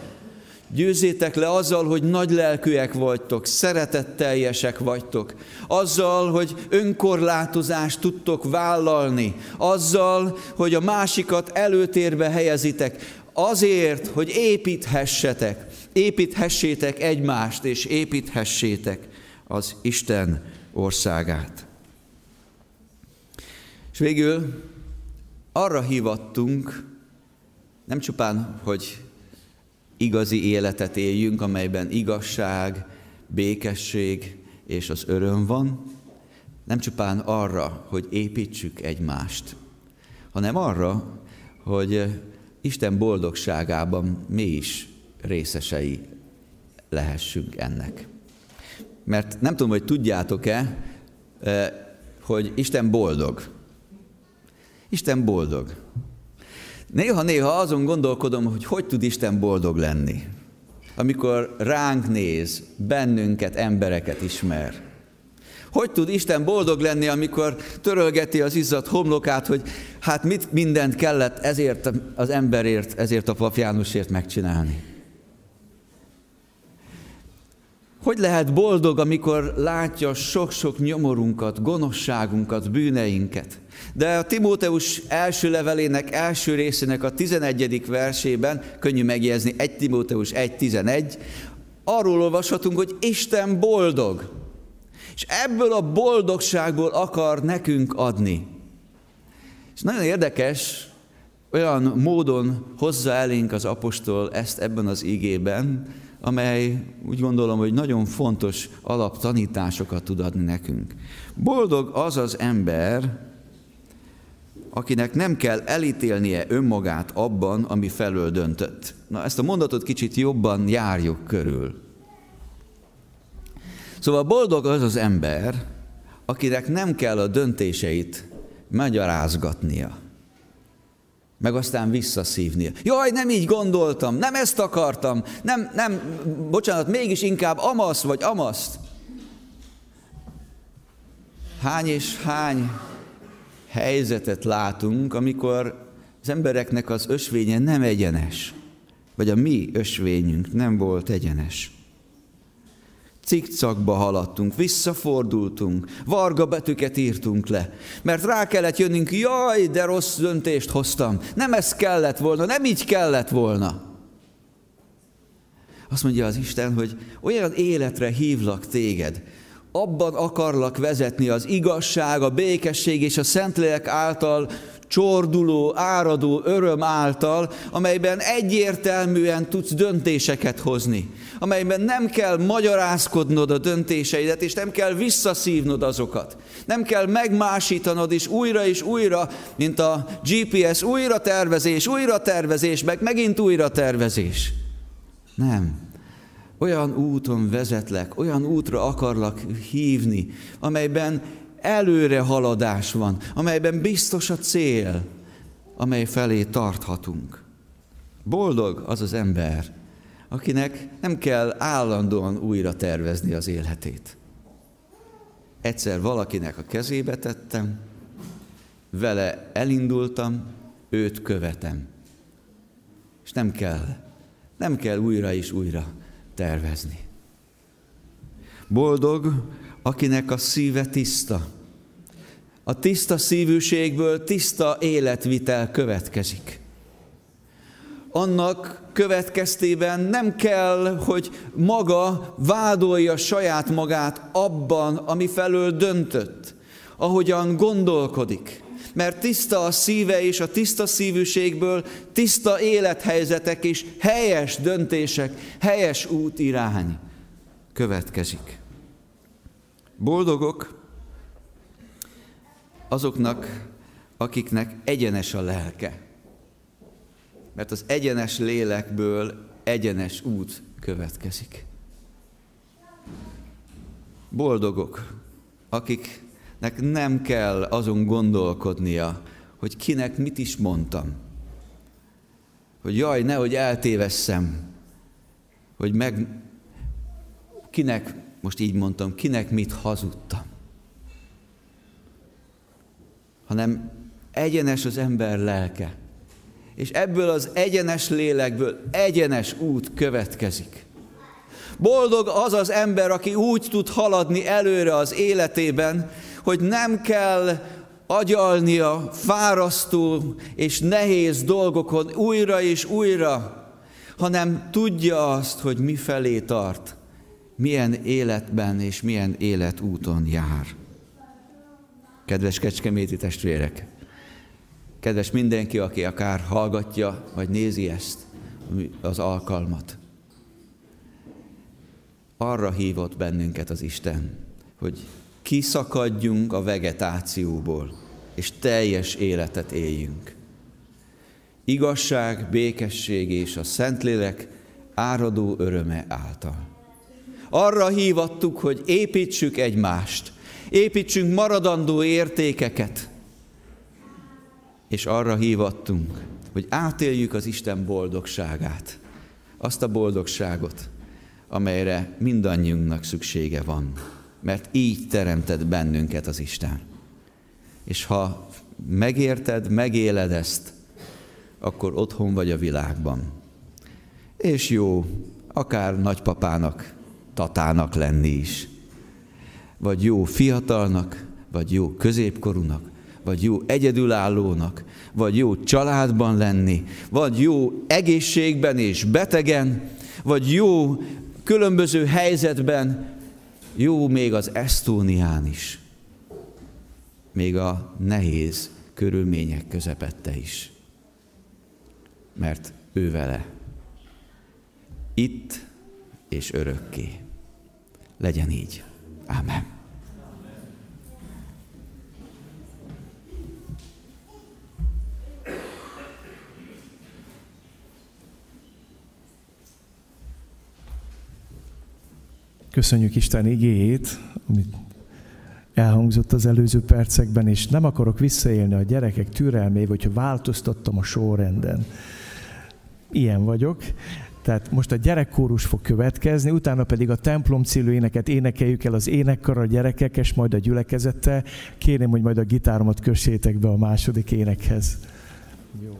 Győzzétek le azzal, hogy nagy lelkűek vagytok, szeretetteljesek vagytok, azzal, hogy önkorlátozást tudtok vállalni, azzal, hogy a másikat előtérbe helyezitek, azért, hogy építhessetek, építhessétek egymást, és építhessétek az Isten országát. És végül arra hívattunk, nem csupán, hogy igazi életet éljünk, amelyben igazság, békesség és az öröm van, nem csupán arra, hogy építsük egymást, hanem arra, hogy Isten boldogságában mi is részesei lehessünk ennek. Mert nem tudom, hogy tudjátok-e, hogy Isten boldog. Isten boldog. Néha-néha azon gondolkodom, hogy hogy tud Isten boldog lenni. Amikor ránk néz, bennünket, embereket ismer. Hogy tud Isten boldog lenni, amikor törölgeti az izzat homlokát, hogy hát mit mindent kellett ezért az emberért, ezért a pap Jánosért megcsinálni? Hogy lehet boldog, amikor látja sok-sok nyomorunkat, gonoszságunkat, bűneinket? De a Timóteus első levelének első részének a 11. versében, könnyű megjegyezni, 1 Timóteus 1.11, arról olvashatunk, hogy Isten boldog. És ebből a boldogságból akar nekünk adni. És nagyon érdekes, olyan módon hozza elénk az apostol ezt ebben az igében, amely úgy gondolom, hogy nagyon fontos alaptanításokat tud adni nekünk. Boldog az az ember, akinek nem kell elítélnie önmagát abban, ami felől döntött. Na, ezt a mondatot kicsit jobban járjuk körül. Szóval boldog az az ember, akinek nem kell a döntéseit magyarázgatnia meg aztán visszaszívni. Jaj, nem így gondoltam, nem ezt akartam, nem, nem, bocsánat, mégis inkább amasz vagy amaszt. Hány és hány helyzetet látunk, amikor az embereknek az ösvénye nem egyenes, vagy a mi ösvényünk nem volt egyenes cikcakba haladtunk, visszafordultunk, varga betűket írtunk le, mert rá kellett jönnünk, jaj, de rossz döntést hoztam, nem ez kellett volna, nem így kellett volna. Azt mondja az Isten, hogy olyan életre hívlak téged, abban akarlak vezetni az igazság, a békesség és a Szentlélek által csorduló, áradó öröm által, amelyben egyértelműen tudsz döntéseket hozni, amelyben nem kell magyarázkodnod a döntéseidet, és nem kell visszaszívnod azokat. Nem kell megmásítanod is újra és újra, mint a GPS, újra tervezés, újra tervezés, meg megint újra tervezés. Nem. Olyan úton vezetlek, olyan útra akarlak hívni, amelyben előre haladás van, amelyben biztos a cél, amely felé tarthatunk. Boldog az az ember, akinek nem kell állandóan újra tervezni az életét. Egyszer valakinek a kezébe tettem, vele elindultam, őt követem. És nem kell, nem kell újra és újra tervezni. Boldog, akinek a szíve tiszta. A tiszta szívűségből tiszta életvitel következik. Annak következtében nem kell, hogy maga vádolja saját magát abban, ami felől döntött, ahogyan gondolkodik. Mert tiszta a szíve és a tiszta szívűségből tiszta élethelyzetek és helyes döntések, helyes útirány következik. Boldogok azoknak, akiknek egyenes a lelke. Mert az egyenes lélekből egyenes út következik. Boldogok, akiknek nem kell azon gondolkodnia, hogy kinek mit is mondtam. Hogy jaj, nehogy eltévesszem, hogy meg kinek, most így mondtam, kinek mit hazudtam hanem egyenes az ember lelke. És ebből az egyenes lélekből egyenes út következik. Boldog az az ember, aki úgy tud haladni előre az életében, hogy nem kell agyalnia fárasztó és nehéz dolgokon újra és újra, hanem tudja azt, hogy mi felé tart, milyen életben és milyen életúton jár kedves kecskeméti testvérek, kedves mindenki, aki akár hallgatja, vagy nézi ezt, az alkalmat. Arra hívott bennünket az Isten, hogy kiszakadjunk a vegetációból, és teljes életet éljünk. Igazság, békesség és a Szentlélek áradó öröme által. Arra hívattuk, hogy építsük egymást, építsünk maradandó értékeket, és arra hívattunk, hogy átéljük az Isten boldogságát, azt a boldogságot, amelyre mindannyiunknak szüksége van, mert így teremtett bennünket az Isten. És ha megérted, megéled ezt, akkor otthon vagy a világban. És jó, akár nagypapának, tatának lenni is vagy jó fiatalnak, vagy jó középkorúnak, vagy jó egyedülállónak, vagy jó családban lenni, vagy jó egészségben és betegen, vagy jó különböző helyzetben, jó még az Esztónián is, még a nehéz körülmények közepette is. Mert ő vele. Itt és örökké. Legyen így. Amen. Köszönjük Isten igéjét, amit elhangzott az előző percekben, és nem akarok visszaélni a gyerekek türelmével, hogyha változtattam a sorrenden. Ilyen vagyok. Tehát most a gyerekkórus fog következni, utána pedig a templom cílő éneket énekeljük el az énekkar a gyerekek, és majd a gyülekezete. Kérném, hogy majd a gitáromat kössétek be a második énekhez. Jó.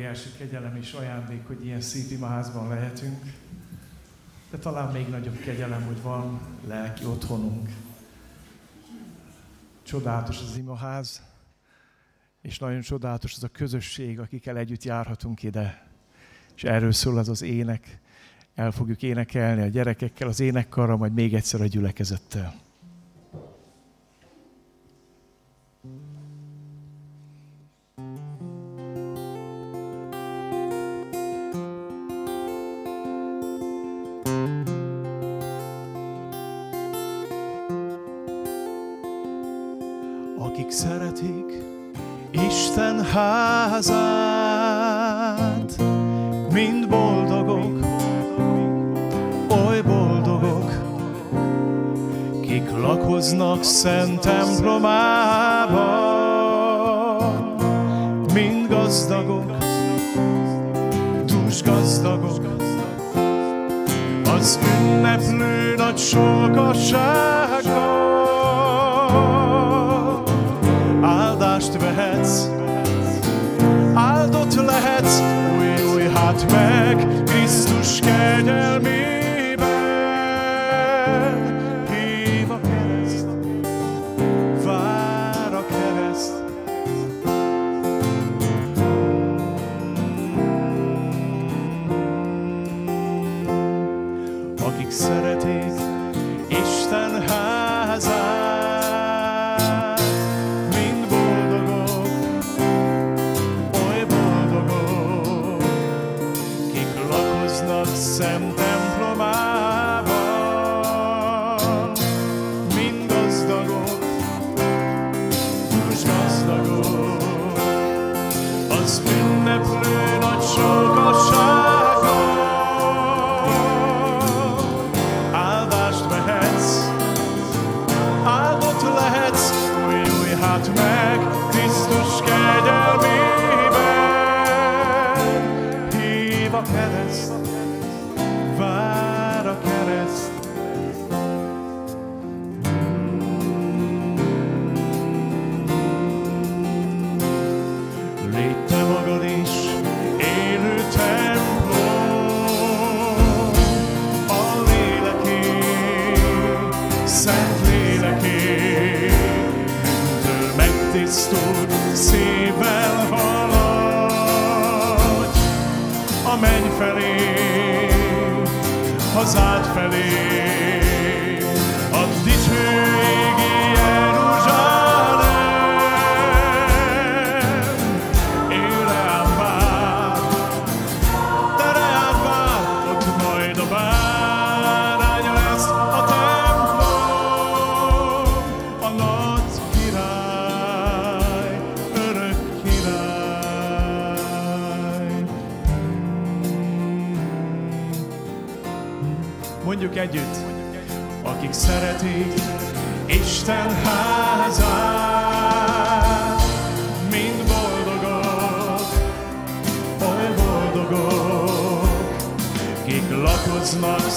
óriási kegyelem és ajándék, hogy ilyen szép imaházban lehetünk, de talán még nagyobb kegyelem, hogy van lelki otthonunk. Csodálatos az imaház, és nagyon csodálatos az a közösség, akikkel együtt járhatunk ide. És erről szól az az ének. El fogjuk énekelni a gyerekekkel, az énekkarra, majd még egyszer a gyülekezettel.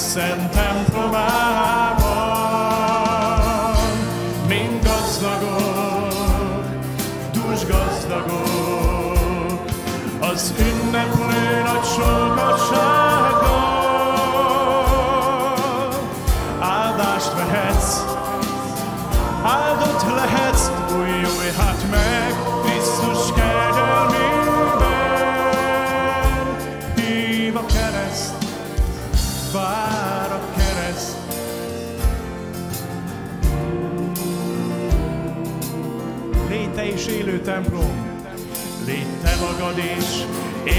sent them from above.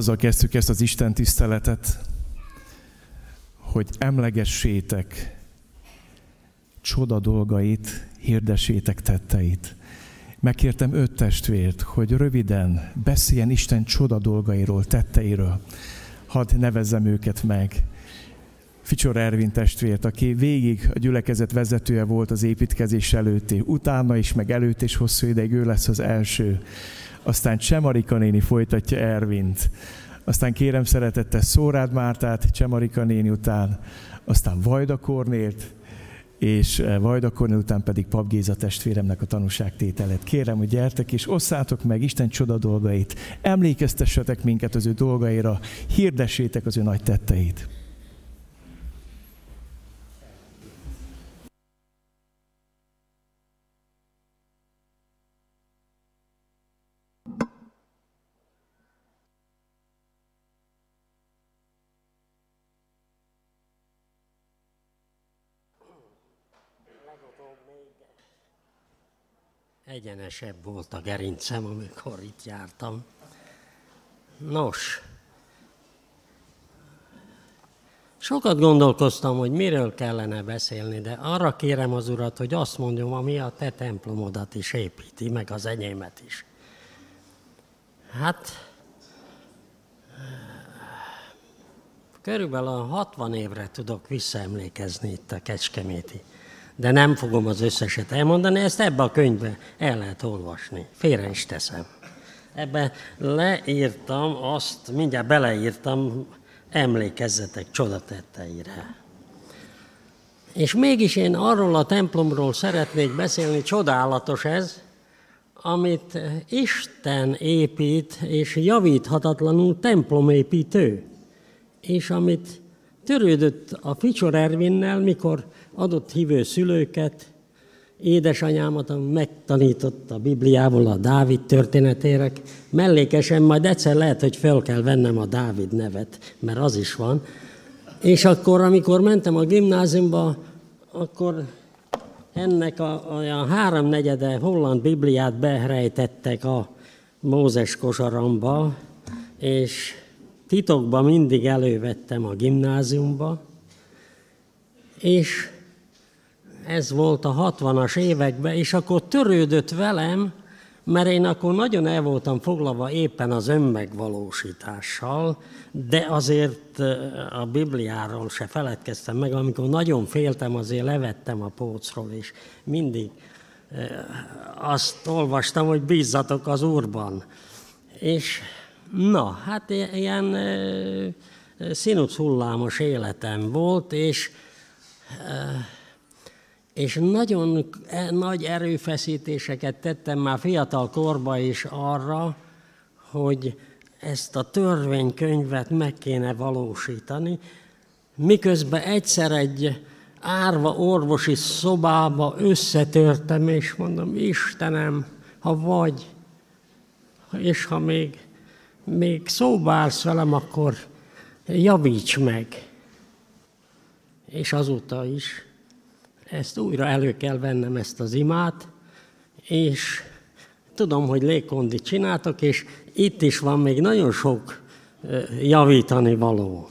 Azzal kezdtük ezt az Isten tiszteletet, hogy emlegessétek csoda dolgait, hirdessétek tetteit. Megkértem öt testvért, hogy röviden beszéljen Isten csoda dolgairól, tetteiről. Hadd nevezzem őket meg. Ficsor Ervin testvért, aki végig a gyülekezet vezetője volt az építkezés előtti, utána is, meg előtt is hosszú ideig ő lesz az első. Aztán Csemarika néni folytatja Ervint. Aztán kérem szeretettel Szórád Mártát, Csemarika néni után, aztán Vajda Kornélt, és eh, Vajda Kornél után pedig Pap Géza testvéremnek a tanúságtételet. Kérem, hogy gyertek és osszátok meg Isten csoda dolgait, emlékeztessetek minket az ő dolgaira, hirdessétek az ő nagy tetteit. Egyenesebb volt a gerincem, amikor itt jártam. Nos, sokat gondolkoztam, hogy miről kellene beszélni, de arra kérem az urat, hogy azt mondjam, ami a te templomodat is építi, meg az enyémet is. Hát, körülbelül a 60 évre tudok visszaemlékezni itt a Kecskeméti de nem fogom az összeset elmondani, ezt ebbe a könyvbe el lehet olvasni. Félre is teszem. Ebbe leírtam azt, mindjárt beleírtam, emlékezzetek csodatetteire. És mégis én arról a templomról szeretnék beszélni, csodálatos ez, amit Isten épít, és javíthatatlanul templomépítő, és amit törődött a Ficsor Ervinnel, mikor adott hívő szülőket, édesanyámat megtanított a Bibliából a Dávid történetérek. Mellékesen majd egyszer lehet, hogy fel kell vennem a Dávid nevet, mert az is van. És akkor, amikor mentem a gimnáziumba, akkor ennek a, a háromnegyede holland Bibliát berejtettek a Mózes kosaramba, és titokban mindig elővettem a gimnáziumba, és ez volt a 60-as években, és akkor törődött velem, mert én akkor nagyon el voltam foglalva éppen az önmegvalósítással, de azért a Bibliáról se feledkeztem meg, amikor nagyon féltem, azért levettem a pócról, és mindig azt olvastam, hogy bízzatok az Úrban. És na, hát ilyen színusz hullámos életem volt, és és nagyon e, nagy erőfeszítéseket tettem már fiatal korba is arra, hogy ezt a törvénykönyvet meg kéne valósítani, miközben egyszer egy árva orvosi szobába összetörtem, és mondom, Istenem, ha vagy, és ha még, még szóba velem, akkor javíts meg. És azóta is ezt újra elő kell vennem ezt az imát, és tudom, hogy légkondit csináltok, és itt is van még nagyon sok javítani való.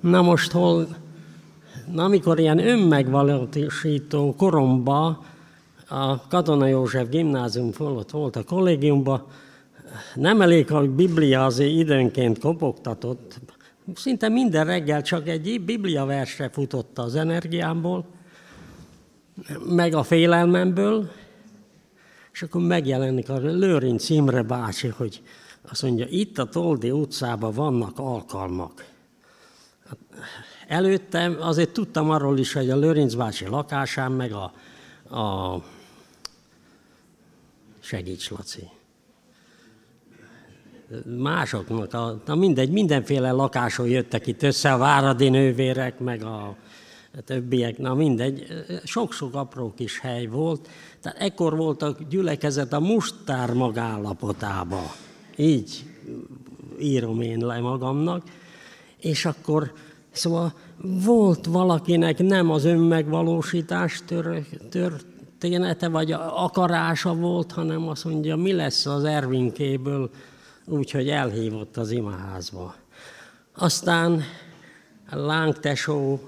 Na most hol, na amikor ilyen önmegvalósító koromba a Katona József gimnázium fölött volt a kollégiumban, nem elég, hogy Biblia azért időnként kopogtatott, szinte minden reggel csak egy Biblia versre futotta az energiámból, meg a félelmemből, és akkor megjelenik a Lőrinc Imre bácsi, hogy azt mondja, itt a Toldi utcában vannak alkalmak. Előttem azért tudtam arról is, hogy a Lőrinc bácsi lakásán, meg a, a segíts, Laci. Másoknak, a, na mindegy, mindenféle lakáson jöttek itt össze a váradi nővérek, meg a többiek, na mindegy, sok-sok apró kis hely volt. Tehát ekkor volt a gyülekezet a mustár magállapotába. Így írom én le magamnak. És akkor, szóval volt valakinek nem az önmegvalósítás tör, története, vagy akarása volt, hanem azt mondja, mi lesz az Ervinkéből, úgyhogy elhívott az imaházba. Aztán Láng tesó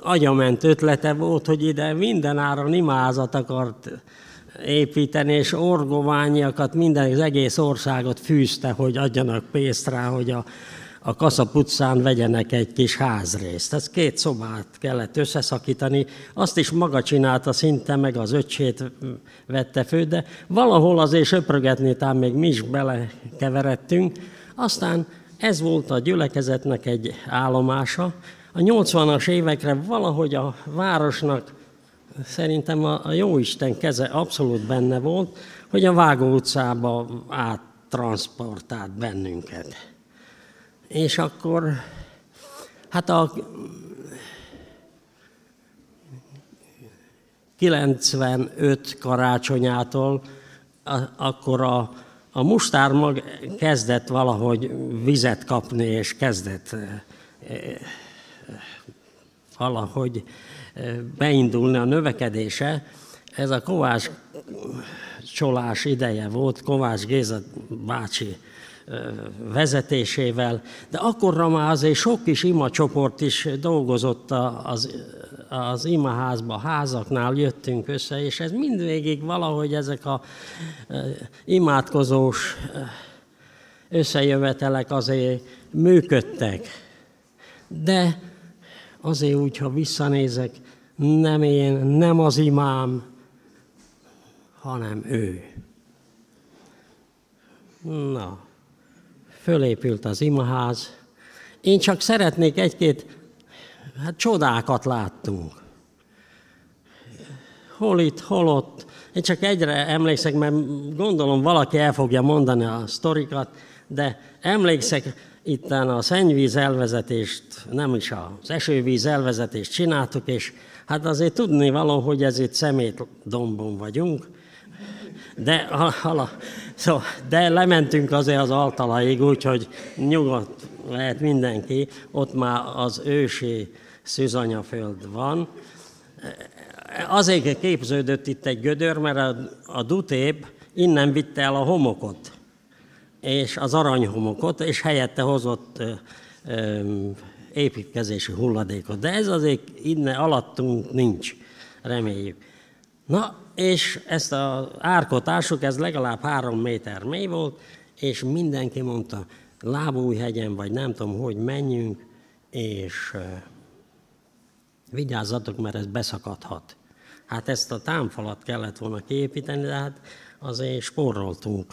agyament ötlete volt, hogy ide mindenáron imázat akart építeni, és orgoványiakat, minden, az egész országot fűzte, hogy adjanak pénzt rá, hogy a, a Kaszap utcán vegyenek egy kis házrészt. Ez két szobát kellett összeszakítani, azt is maga csinálta szinte, meg az öcsét vette fő, de valahol azért söprögetni, tám még mi is belekeveredtünk. Aztán ez volt a gyülekezetnek egy állomása. A 80-as évekre valahogy a városnak szerintem a, a Jóisten keze abszolút benne volt, hogy a Vágó utcába áttransportált bennünket. És akkor, hát a 95 karácsonyától a, akkor a, a mustármag kezdett valahogy vizet kapni, és kezdett e, e, valahogy beindulni a növekedése. Ez a Kovács csolás ideje volt, Kovács Géza bácsi vezetésével, de akkorra már azért sok kis imacsoport is dolgozott az, az imaházba, házaknál jöttünk össze, és ez mindvégig valahogy ezek a imádkozós összejövetelek azért működtek. De azért úgy, ha visszanézek, nem én, nem az imám, hanem ő. Na, fölépült az imaház. Én csak szeretnék egy-két, hát csodákat láttunk. Hol itt, hol ott. Én csak egyre emlékszek, mert gondolom valaki el fogja mondani a sztorikat, de emlékszek, itten a szennyvíz elvezetést, nem is az esővíz elvezetést csináltuk, és hát azért tudni való, hogy ez itt szemétdombon vagyunk, de, hala, szóval, de lementünk azért az altalaig, úgyhogy nyugodt lehet mindenki, ott már az ősi szűzanyaföld van. Azért képződött itt egy gödör, mert a, a dutép innen vitte el a homokot, és az aranyhomokot, és helyette hozott ö, ö, építkezési hulladékot. De ez azért innen alattunk nincs, reméljük. Na, és ezt az árkotásuk, ez legalább három méter mély volt, és mindenki mondta, lábújhegyen, vagy nem tudom, hogy menjünk, és vigyázzatok, mert ez beszakadhat. Hát ezt a támfalat kellett volna kiépíteni, de hát azért spóroltunk.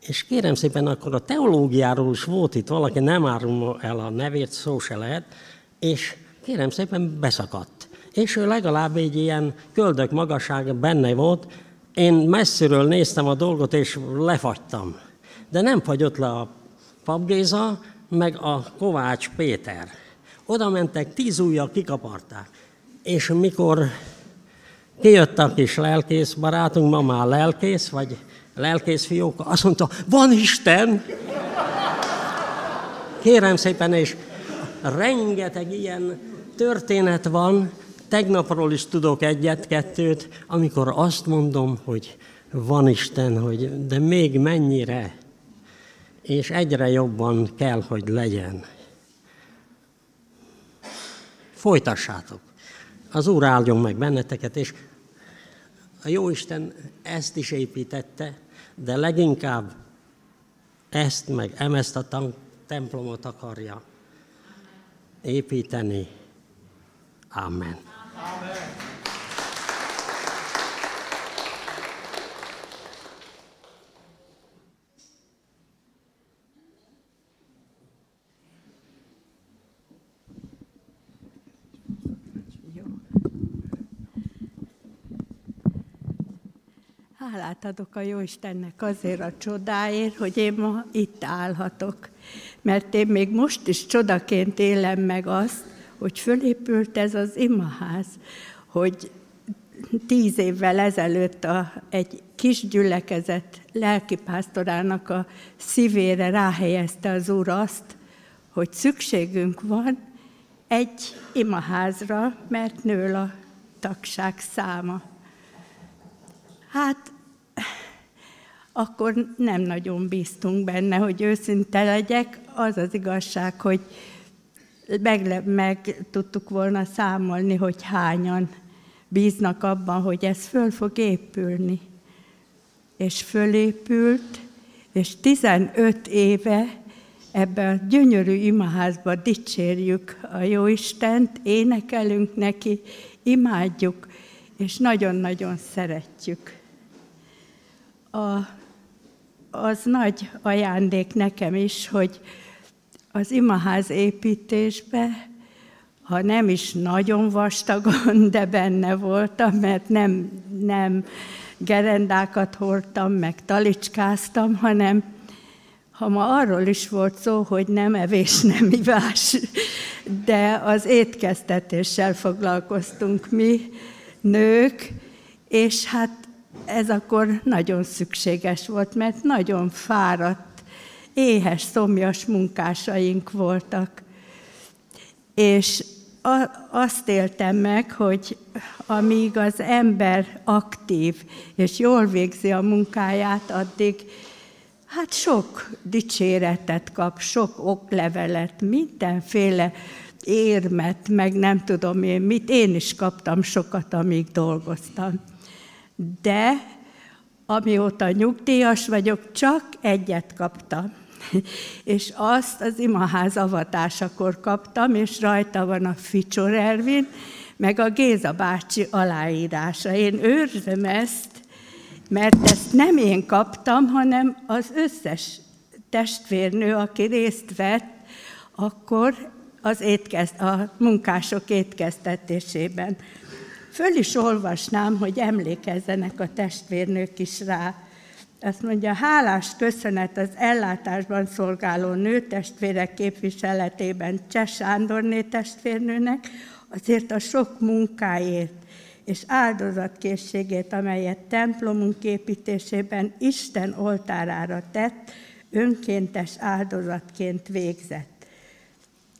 És kérem szépen, akkor a teológiáról is volt itt valaki, nem árul el a nevét, szó se lehet, és kérem szépen beszakadt. És ő legalább egy ilyen köldök magasság benne volt, én messziről néztem a dolgot, és lefagytam. De nem fagyott le a papgéza, meg a Kovács Péter. Oda mentek, tíz ujjal kikaparták. És mikor kijött a kis lelkész barátunk, ma már lelkész, vagy lelkész fióka, azt mondta, van Isten! Kérem szépen, és rengeteg ilyen történet van, tegnapról is tudok egyet-kettőt, amikor azt mondom, hogy van Isten, hogy de még mennyire, és egyre jobban kell, hogy legyen. Folytassátok. Az Úr áldjon meg benneteket, és a Jóisten ezt is építette, de leginkább ezt meg emezt a templomot akarja építeni. Amen. Amen. Hálát adok a Jóistennek azért a csodáért, hogy én ma itt állhatok. Mert én még most is csodaként élem meg azt, hogy fölépült ez az imaház, hogy tíz évvel ezelőtt a, egy kis gyülekezet lelkipásztorának a szívére ráhelyezte az Úr azt, hogy szükségünk van egy imaházra, mert nő a tagság száma. Hát akkor nem nagyon bíztunk benne, hogy őszinte legyek. Az az igazság, hogy meg, meg tudtuk volna számolni, hogy hányan bíznak abban, hogy ez föl fog épülni. És fölépült, és 15 éve ebben a gyönyörű imaházban dicsérjük a Jóistent, énekelünk neki, imádjuk, és nagyon-nagyon szeretjük. A, az nagy ajándék nekem is, hogy az imaház építésbe, ha nem is nagyon vastagon, de benne voltam, mert nem, nem gerendákat hordtam, meg talicskáztam, hanem ha ma arról is volt szó, hogy nem evés, nem ivás, de az étkeztetéssel foglalkoztunk mi, nők, és hát ez akkor nagyon szükséges volt, mert nagyon fáradt, éhes, szomjas munkásaink voltak. És azt éltem meg, hogy amíg az ember aktív és jól végzi a munkáját, addig hát sok dicséretet kap, sok oklevelet, mindenféle érmet, meg nem tudom én mit. Én is kaptam sokat, amíg dolgoztam. De amióta nyugdíjas vagyok, csak egyet kaptam. És azt az imaház avatásakor kaptam, és rajta van a Ficsor Ervin, meg a Géza bácsi aláírása. Én őrzöm ezt, mert ezt nem én kaptam, hanem az összes testvérnő, aki részt vett, akkor az étkez, a munkások étkeztetésében. Föl is olvasnám, hogy emlékezzenek a testvérnők is rá. Azt mondja, hálás köszönet az ellátásban szolgáló nőtestvérek képviseletében Cseh Sándorné testvérnőnek, azért a sok munkáért és áldozatkészségét, amelyet templomunk építésében Isten oltárára tett, önkéntes áldozatként végzett.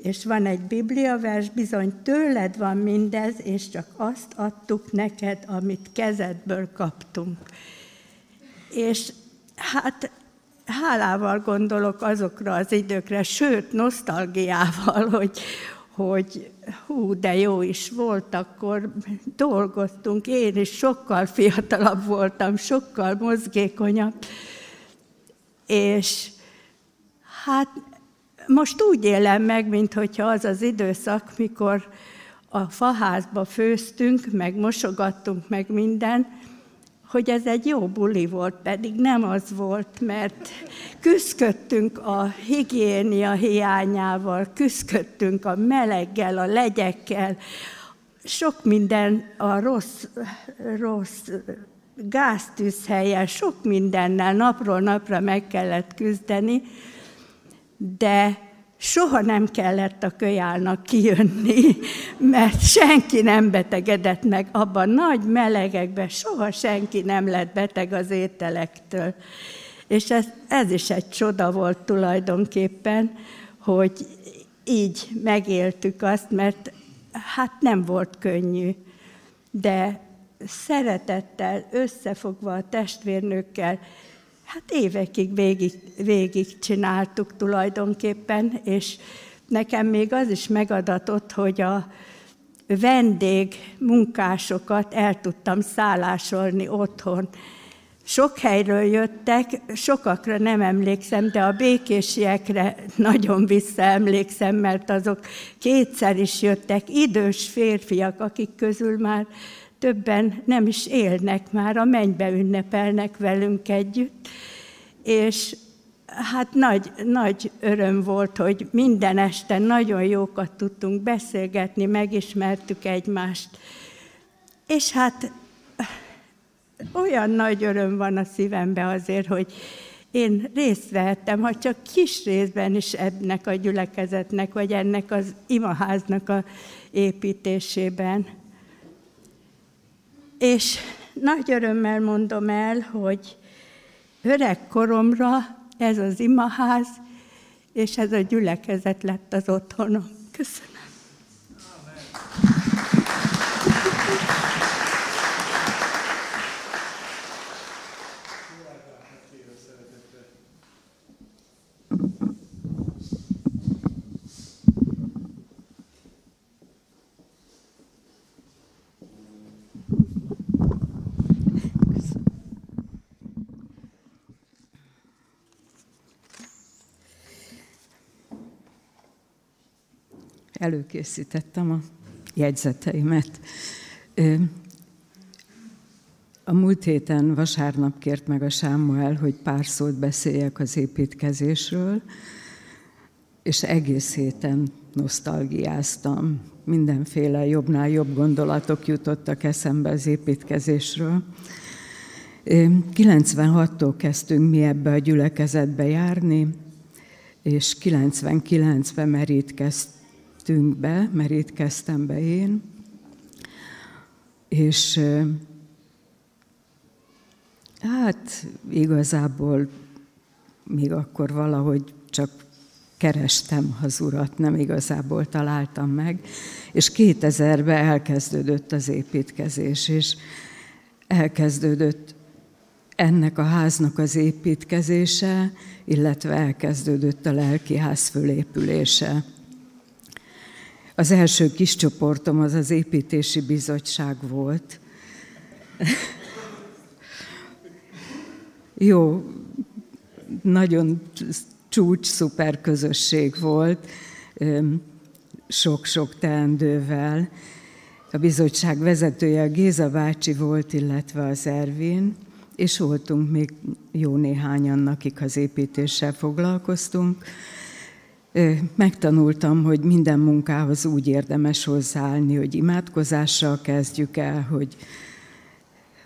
És van egy bibliavers, bizony tőled van mindez, és csak azt adtuk neked, amit kezedből kaptunk. És hát hálával gondolok azokra az időkre, sőt, nosztalgiával, hogy, hogy hú, de jó is volt, akkor dolgoztunk, én is sokkal fiatalabb voltam, sokkal mozgékonyabb, és hát most úgy élem meg, mint hogyha az az időszak, mikor a faházba főztünk, meg mosogattunk, meg minden, hogy ez egy jó buli volt, pedig nem az volt, mert küzdködtünk a higiénia hiányával, küzdködtünk a meleggel, a legyekkel, sok minden a rossz, rossz gáztűzhelyen, sok mindennel napról napra meg kellett küzdeni, de soha nem kellett a kölyálnak kijönni, mert senki nem betegedett meg abban nagy melegekben, soha senki nem lett beteg az ételektől. És ez, ez is egy csoda volt tulajdonképpen, hogy így megéltük azt, mert hát nem volt könnyű, de szeretettel, összefogva a testvérnőkkel, hát évekig végig, végig csináltuk tulajdonképpen, és nekem még az is megadatott, hogy a vendég munkásokat el tudtam szállásolni otthon. Sok helyről jöttek, sokakra nem emlékszem, de a békésiekre nagyon visszaemlékszem, mert azok kétszer is jöttek, idős férfiak, akik közül már többen nem is élnek már, a mennybe ünnepelnek velünk együtt, és hát nagy, nagy öröm volt, hogy minden este nagyon jókat tudtunk beszélgetni, megismertük egymást. És hát olyan nagy öröm van a szívembe azért, hogy én részt vehettem, ha csak kis részben is ennek a gyülekezetnek, vagy ennek az imaháznak a építésében. És nagy örömmel mondom el, hogy öreg koromra ez az imaház, és ez a gyülekezet lett az otthonom. Köszönöm. Előkészítettem a jegyzeteimet. A múlt héten vasárnap kért meg a Sámuel, hogy pár szót beszéljek az építkezésről, és egész héten nosztalgiáztam. Mindenféle jobbnál jobb gondolatok jutottak eszembe az építkezésről. 96-tól kezdtünk mi ebbe a gyülekezetbe járni, és 99-ben merítkeztünk be, merítkeztem be én, és hát igazából még akkor valahogy csak kerestem az urat, nem igazából találtam meg, és 2000-ben elkezdődött az építkezés, és elkezdődött ennek a háznak az építkezése, illetve elkezdődött a lelki ház fölépülése. Az első kis csoportom az az építési bizottság volt. Jó, nagyon csúcs, szuper közösség volt, sok-sok teendővel. A bizottság vezetője a Géza bácsi volt, illetve az Ervin, és voltunk még jó néhányan, akik az építéssel foglalkoztunk. Megtanultam, hogy minden munkához úgy érdemes hozzáállni, hogy imádkozással kezdjük el, hogy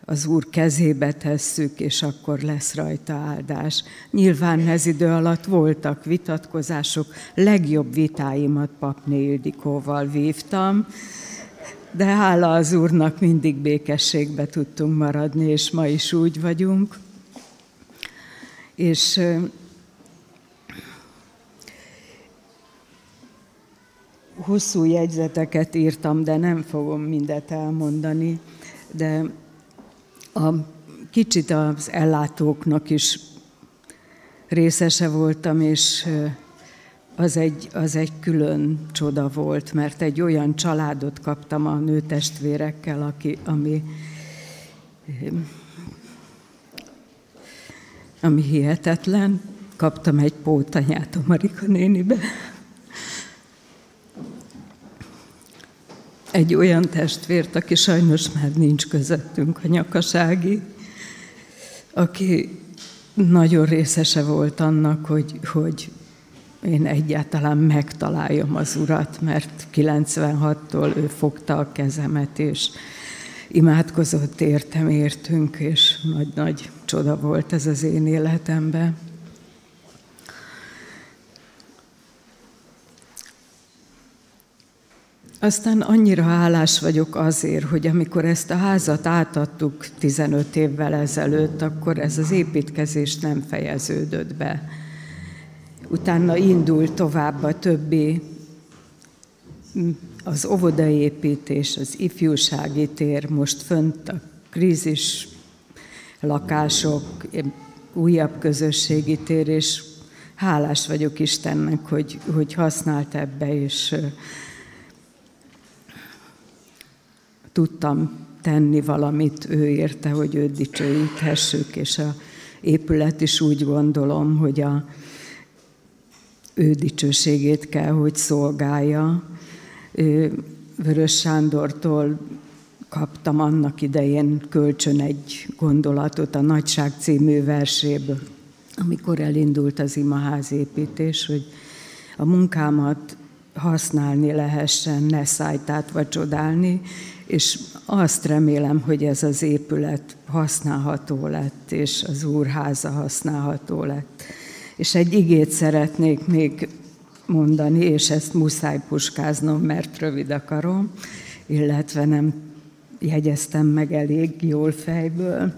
az Úr kezébe tesszük, és akkor lesz rajta áldás. Nyilván ez idő alatt voltak vitatkozások, legjobb vitáimat Papné Ildikóval vívtam, de hála az Úrnak mindig békességbe tudtunk maradni, és ma is úgy vagyunk. És hosszú jegyzeteket írtam, de nem fogom mindet elmondani, de a, kicsit az ellátóknak is részese voltam, és az egy, az egy külön csoda volt, mert egy olyan családot kaptam a nőtestvérekkel, aki, ami, ami hihetetlen. Kaptam egy pótanyát a Marika nénibe. Egy olyan testvért, aki sajnos már nincs közöttünk, a nyakasági, aki nagyon részese volt annak, hogy, hogy én egyáltalán megtaláljam az Urat, mert 96-tól ő fogta a kezemet, és imádkozott értem, értünk, és nagy-nagy csoda volt ez az én életemben. Aztán annyira hálás vagyok azért, hogy amikor ezt a házat átadtuk 15 évvel ezelőtt, akkor ez az építkezés nem fejeződött be. Utána indult tovább a többi, az óvodaépítés, az ifjúsági tér, most fönt a krízis lakások, újabb közösségi tér, és hálás vagyok Istennek, hogy, hogy használt ebbe, és tudtam tenni valamit ő érte, hogy őt dicsőíthessük, és a épület is úgy gondolom, hogy a ő dicsőségét kell, hogy szolgálja. Vörös Sándortól kaptam annak idején kölcsön egy gondolatot a Nagyság című verséből, amikor elindult az imaház építés, hogy a munkámat használni lehessen, ne szájtátva csodálni, és azt remélem, hogy ez az épület használható lett, és az úrháza használható lett. És egy igét szeretnék még mondani, és ezt muszáj puskáznom, mert rövid akarom, illetve nem jegyeztem meg elég jól fejből.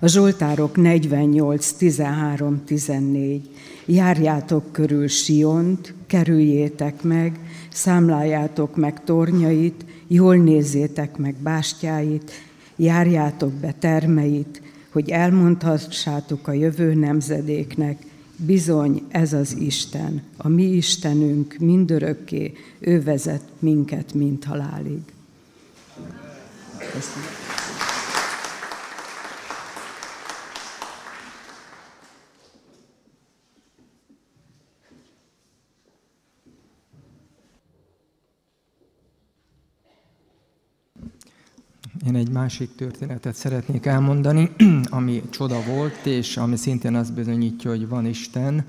A Zsoltárok 48, 13, 14. Járjátok körül Siont, kerüljétek meg, számláljátok meg tornyait, jól nézzétek meg bástyáit, járjátok be termeit, hogy elmondhassátok a jövő nemzedéknek, bizony ez az Isten, a mi Istenünk mindörökké, ő vezet minket, mint halálig. Köszönöm. Én egy másik történetet szeretnék elmondani, ami csoda volt, és ami szintén azt bizonyítja, hogy van Isten.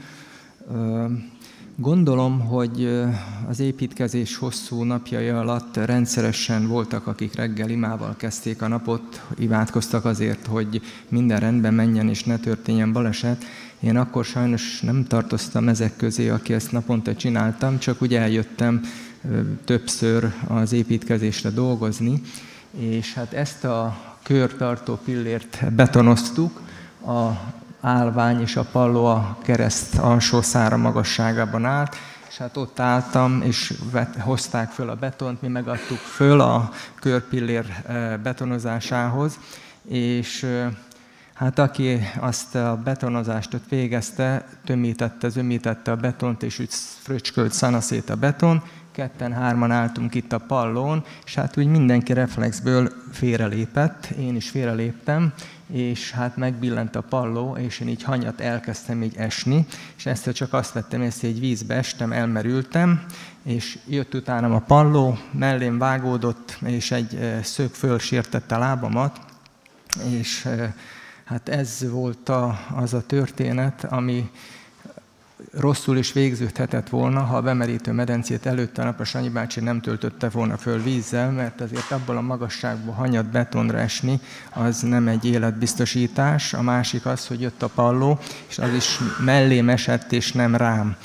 Gondolom, hogy az építkezés hosszú napjai alatt rendszeresen voltak, akik reggel imával kezdték a napot, imádkoztak azért, hogy minden rendben menjen és ne történjen baleset. Én akkor sajnos nem tartoztam ezek közé, aki ezt naponta csináltam, csak úgy eljöttem többször az építkezésre dolgozni, és hát ezt a körtartó pillért betonoztuk, a állvány és a palló a kereszt alsó szára magasságában állt, és hát ott álltam, és vet, hozták föl a betont, mi megadtuk föl a körpillér betonozásához, és hát aki azt a betonozást ott végezte, tömítette, zömítette a betont, és úgy fröcskölt szanaszét a beton, ketten-hárman álltunk itt a pallón, és hát úgy mindenki reflexből félrelépett, én is félreléptem, és hát megbillent a palló, és én így hanyat elkezdtem így esni, és ezt csak azt vettem észre, hogy vízbe estem, elmerültem, és jött utánam a palló, mellém vágódott, és egy szög fölsértette a lábamat, és hát ez volt a, az a történet, ami rosszul is végződhetett volna, ha a bemerítő medencét előtte a napra Sanyi bácsi nem töltötte volna föl vízzel, mert azért abból a magasságból hanyat betonra esni, az nem egy életbiztosítás. A másik az, hogy jött a palló, és az is mellém esett, és nem rám.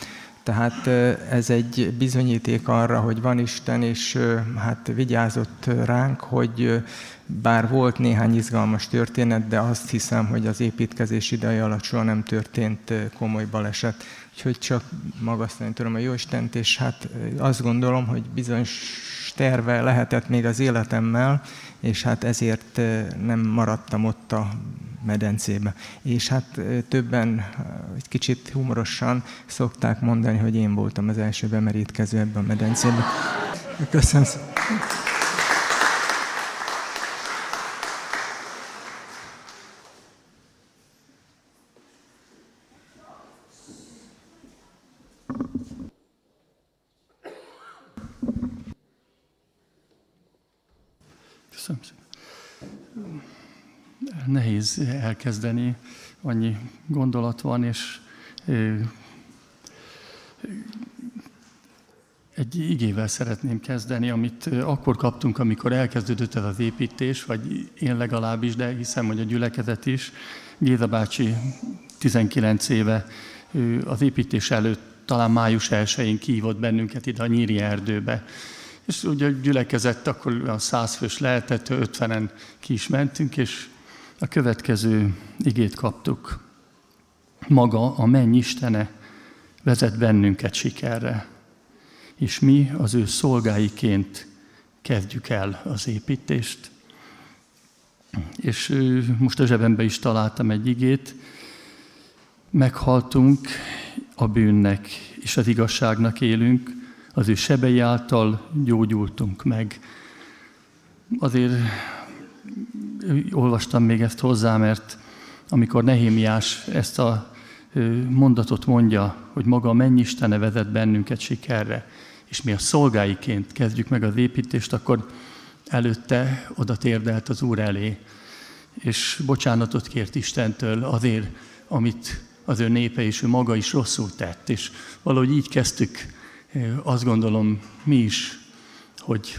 Tehát ez egy bizonyíték arra, hogy van Isten, és hát vigyázott ránk, hogy bár volt néhány izgalmas történet, de azt hiszem, hogy az építkezés ideje alatt soha nem történt komoly baleset. Úgyhogy csak magasztani tudom a Jóistent, és hát azt gondolom, hogy bizonyos terve lehetett még az életemmel, és hát ezért nem maradtam ott a medencébe. És hát többen egy kicsit humorosan szokták mondani, hogy én voltam az első bemerítkező ebben a medencébe. Köszönöm szépen. Nehéz elkezdeni, annyi gondolat van, és egy igével szeretném kezdeni, amit akkor kaptunk, amikor elkezdődött ez az építés, vagy én legalábbis, de hiszem, hogy a gyülekezet is. Géza bácsi 19 éve az építés előtt, talán május 1-én kihívott bennünket ide a Nyíri erdőbe. És ugye gyülekezett akkor a száz fős lehetett, 50-en ki is mentünk, és a következő igét kaptuk. Maga a menny Istene vezet bennünket sikerre, és mi az ő szolgáiként kezdjük el az építést. És most a zsebembe is találtam egy igét, meghaltunk a bűnnek és az igazságnak élünk, az ő sebei által gyógyultunk meg. Azért olvastam még ezt hozzá, mert amikor Nehémiás ezt a mondatot mondja, hogy maga a mennyistene vezet bennünket sikerre, és mi a szolgáiként kezdjük meg az építést, akkor előtte oda térdelt az Úr elé, és bocsánatot kért Istentől azért, amit az ő népe és ő maga is rosszul tett. És valahogy így kezdtük, azt gondolom mi is, hogy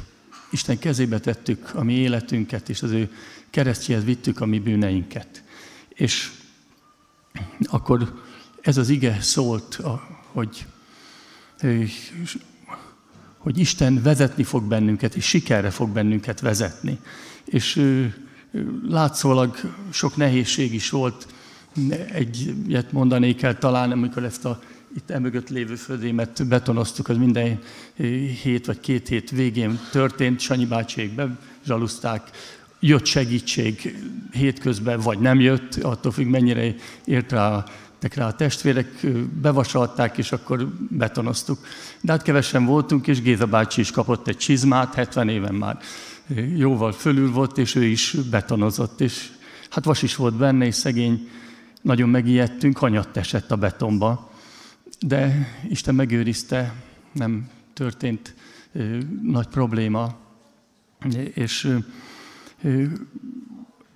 Isten kezébe tettük a mi életünket, és az ő keresztjéhez vittük a mi bűneinket. És akkor ez az ige szólt, hogy, hogy Isten vezetni fog bennünket, és sikerre fog bennünket vezetni. És látszólag sok nehézség is volt, egyet mondanék el talán, amikor ezt a itt emögött lévő földémet betonoztuk, az minden hét vagy két hét végén történt, Sanyi bácsiék bezsaluzták, jött segítség hétközben, vagy nem jött, attól függ, mennyire ért rá, rá a testvérek, bevasalták, és akkor betonoztuk. De hát kevesen voltunk, és Géza bácsi is kapott egy csizmát, 70 éven már jóval fölül volt, és ő is betonozott, és hát vas is volt benne, és szegény, nagyon megijedtünk, hanyatt esett a betonba, de Isten megőrizte, nem történt nagy probléma, és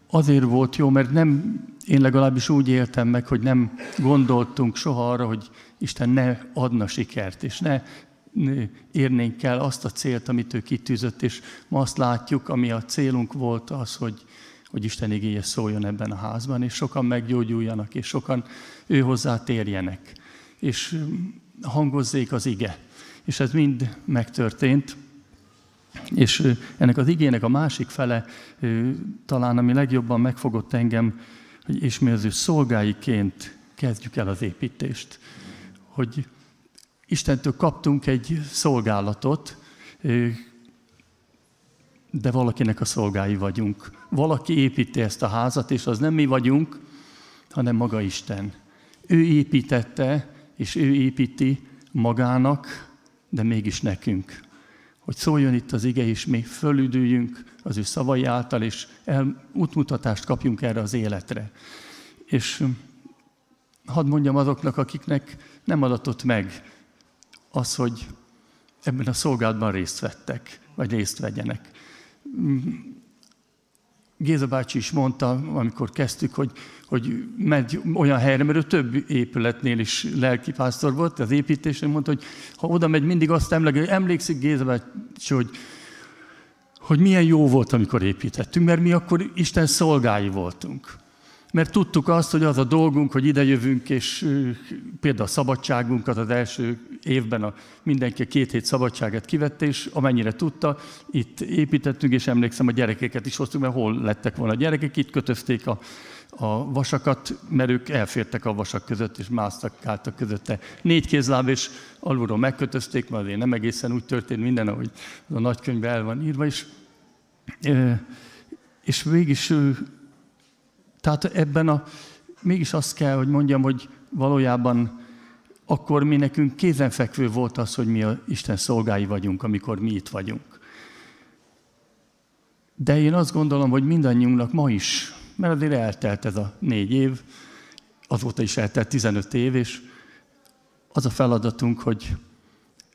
azért volt jó, mert nem, én legalábbis úgy éltem meg, hogy nem gondoltunk soha arra, hogy Isten ne adna sikert, és ne érnénk el azt a célt, amit ő kitűzött, és ma azt látjuk, ami a célunk volt az, hogy, hogy Isten igéje szóljon ebben a házban, és sokan meggyógyuljanak, és sokan ő hozzá térjenek, és hangozzék az ige. És ez mind megtörtént. És ennek az igének a másik fele talán, ami legjobban megfogott engem, hogy és mi az ő szolgáiként kezdjük el az építést. Hogy Istentől kaptunk egy szolgálatot, de valakinek a szolgái vagyunk. Valaki építi ezt a házat, és az nem mi vagyunk, hanem maga Isten. Ő építette, és ő építi magának, de mégis nekünk. Hogy szóljon itt az ige, és mi fölüdüljünk az ő szavai által, és el, útmutatást kapjunk erre az életre. És hadd mondjam azoknak, akiknek nem adatott meg az, hogy ebben a szolgálatban részt vettek, vagy részt vegyenek. Géza bácsi is mondta, amikor kezdtük, hogy, hogy megy olyan helyre, mert ő több épületnél is lelkipásztor volt, az építésen mondta, hogy ha oda megy, mindig azt emleg, emlékszik Géza bácsi, hogy, hogy milyen jó volt, amikor építettünk, mert mi akkor Isten szolgái voltunk mert tudtuk azt, hogy az a dolgunk, hogy idejövünk, és például a szabadságunkat az első évben a, mindenki a két hét szabadságát kivette, és amennyire tudta, itt építettünk, és emlékszem, a gyerekeket is hoztuk, mert hol lettek volna a gyerekek, itt kötözték a, a vasakat, mert ők elfértek a vasak között, és másztak, álltak közötte. Négy kézláb, és alulról megkötözték, mert azért nem egészen úgy történt minden, ahogy a nagykönyvben el van írva is. És mégis tehát ebben a, mégis azt kell, hogy mondjam, hogy valójában akkor mi nekünk kézenfekvő volt az, hogy mi a Isten szolgái vagyunk, amikor mi itt vagyunk. De én azt gondolom, hogy mindannyiunknak ma is, mert azért eltelt ez a négy év, azóta is eltelt 15 év, és az a feladatunk, hogy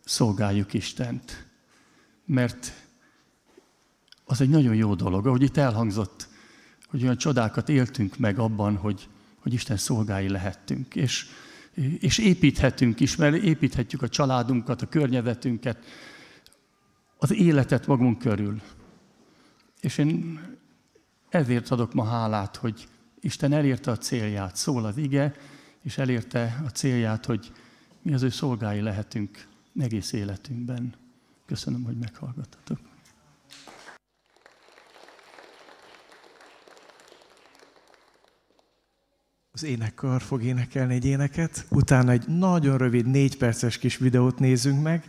szolgáljuk Istent. Mert az egy nagyon jó dolog, ahogy itt elhangzott, hogy olyan csodákat éltünk meg abban, hogy, hogy Isten szolgái lehettünk. És, és építhetünk is, mert építhetjük a családunkat, a környezetünket, az életet magunk körül. És én ezért adok ma hálát, hogy Isten elérte a célját, szól az ige, és elérte a célját, hogy mi az ő szolgái lehetünk egész életünkben. Köszönöm, hogy meghallgattatok. Az énekkar fog énekelni egy éneket, utána egy nagyon rövid, négy perces kis videót nézünk meg,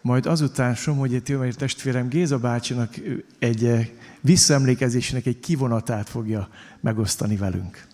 majd azután Somogyi Tilmai testvérem Géza bácsinak egy eh, visszaemlékezésnek egy kivonatát fogja megosztani velünk.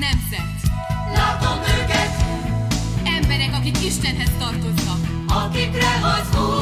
Nemzet. Látom őket. Emberek, akik Istenhez tartoznak. Akikre az Úr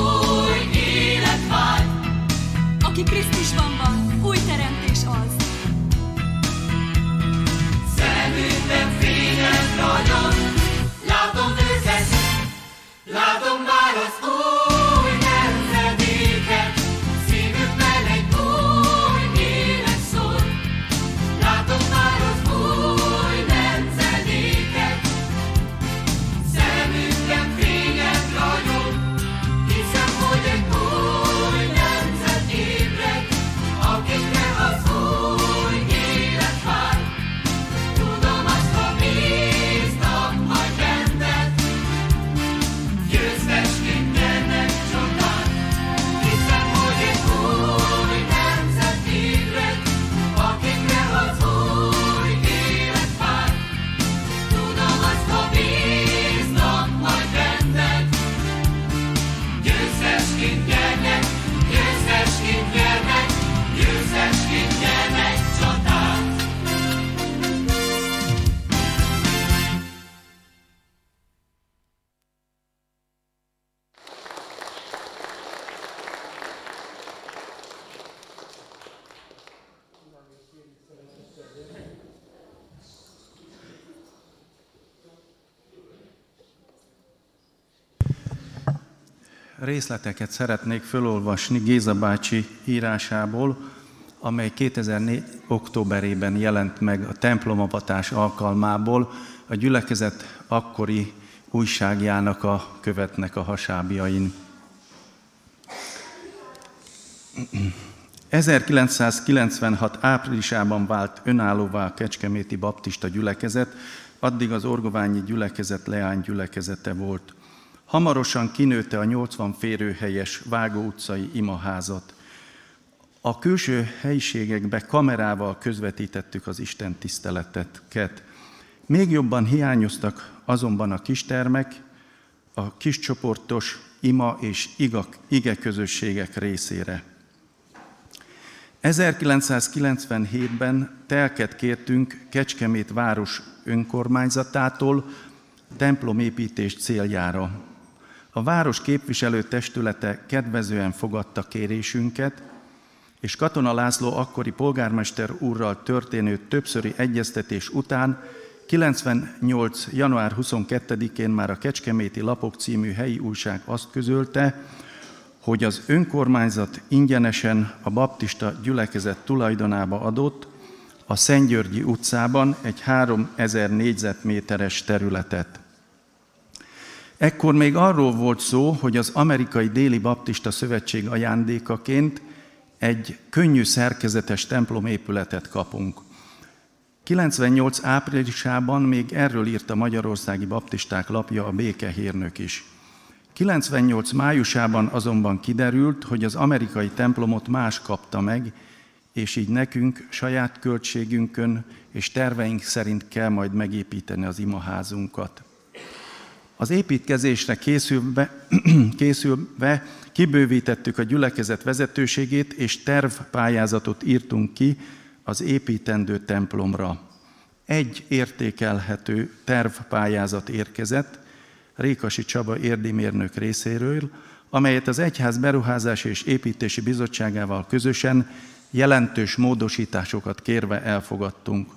részleteket szeretnék felolvasni Géza bácsi írásából, amely 2004. októberében jelent meg a templomavatás alkalmából a gyülekezet akkori újságjának a követnek a hasábjain. 1996. áprilisában vált önállóvá a Kecskeméti Baptista gyülekezet, addig az Orgoványi gyülekezet leány gyülekezete volt. Hamarosan kinőtte a 80 férőhelyes Vágó utcai imaházat. A külső helyiségekbe kamerával közvetítettük az Isten tiszteletet. Még jobban hiányoztak azonban a kistermek, a kis csoportos ima és iga, ige közösségek részére. 1997-ben telket kértünk Kecskemét város önkormányzatától templomépítés céljára. A város képviselő testülete kedvezően fogadta kérésünket, és Katona László akkori polgármester úrral történő többszöri egyeztetés után 98. január 22-én már a Kecskeméti Lapok című helyi újság azt közölte, hogy az önkormányzat ingyenesen a baptista gyülekezet tulajdonába adott a Szentgyörgyi utcában egy 3000 négyzetméteres területet. Ekkor még arról volt szó, hogy az Amerikai Déli Baptista Szövetség ajándékaként egy könnyű szerkezetes templomépületet kapunk. 98 áprilisában még erről írt a Magyarországi Baptisták lapja a békehírnök is. 98 májusában azonban kiderült, hogy az amerikai templomot más kapta meg, és így nekünk saját költségünkön és terveink szerint kell majd megépíteni az imaházunkat. Az építkezésre készülve, készülve kibővítettük a gyülekezet vezetőségét, és tervpályázatot írtunk ki az építendő templomra. Egy értékelhető tervpályázat érkezett, Rékasi Csaba érdimérnök részéről, amelyet az Egyház Beruházási és Építési Bizottságával közösen jelentős módosításokat kérve elfogadtunk.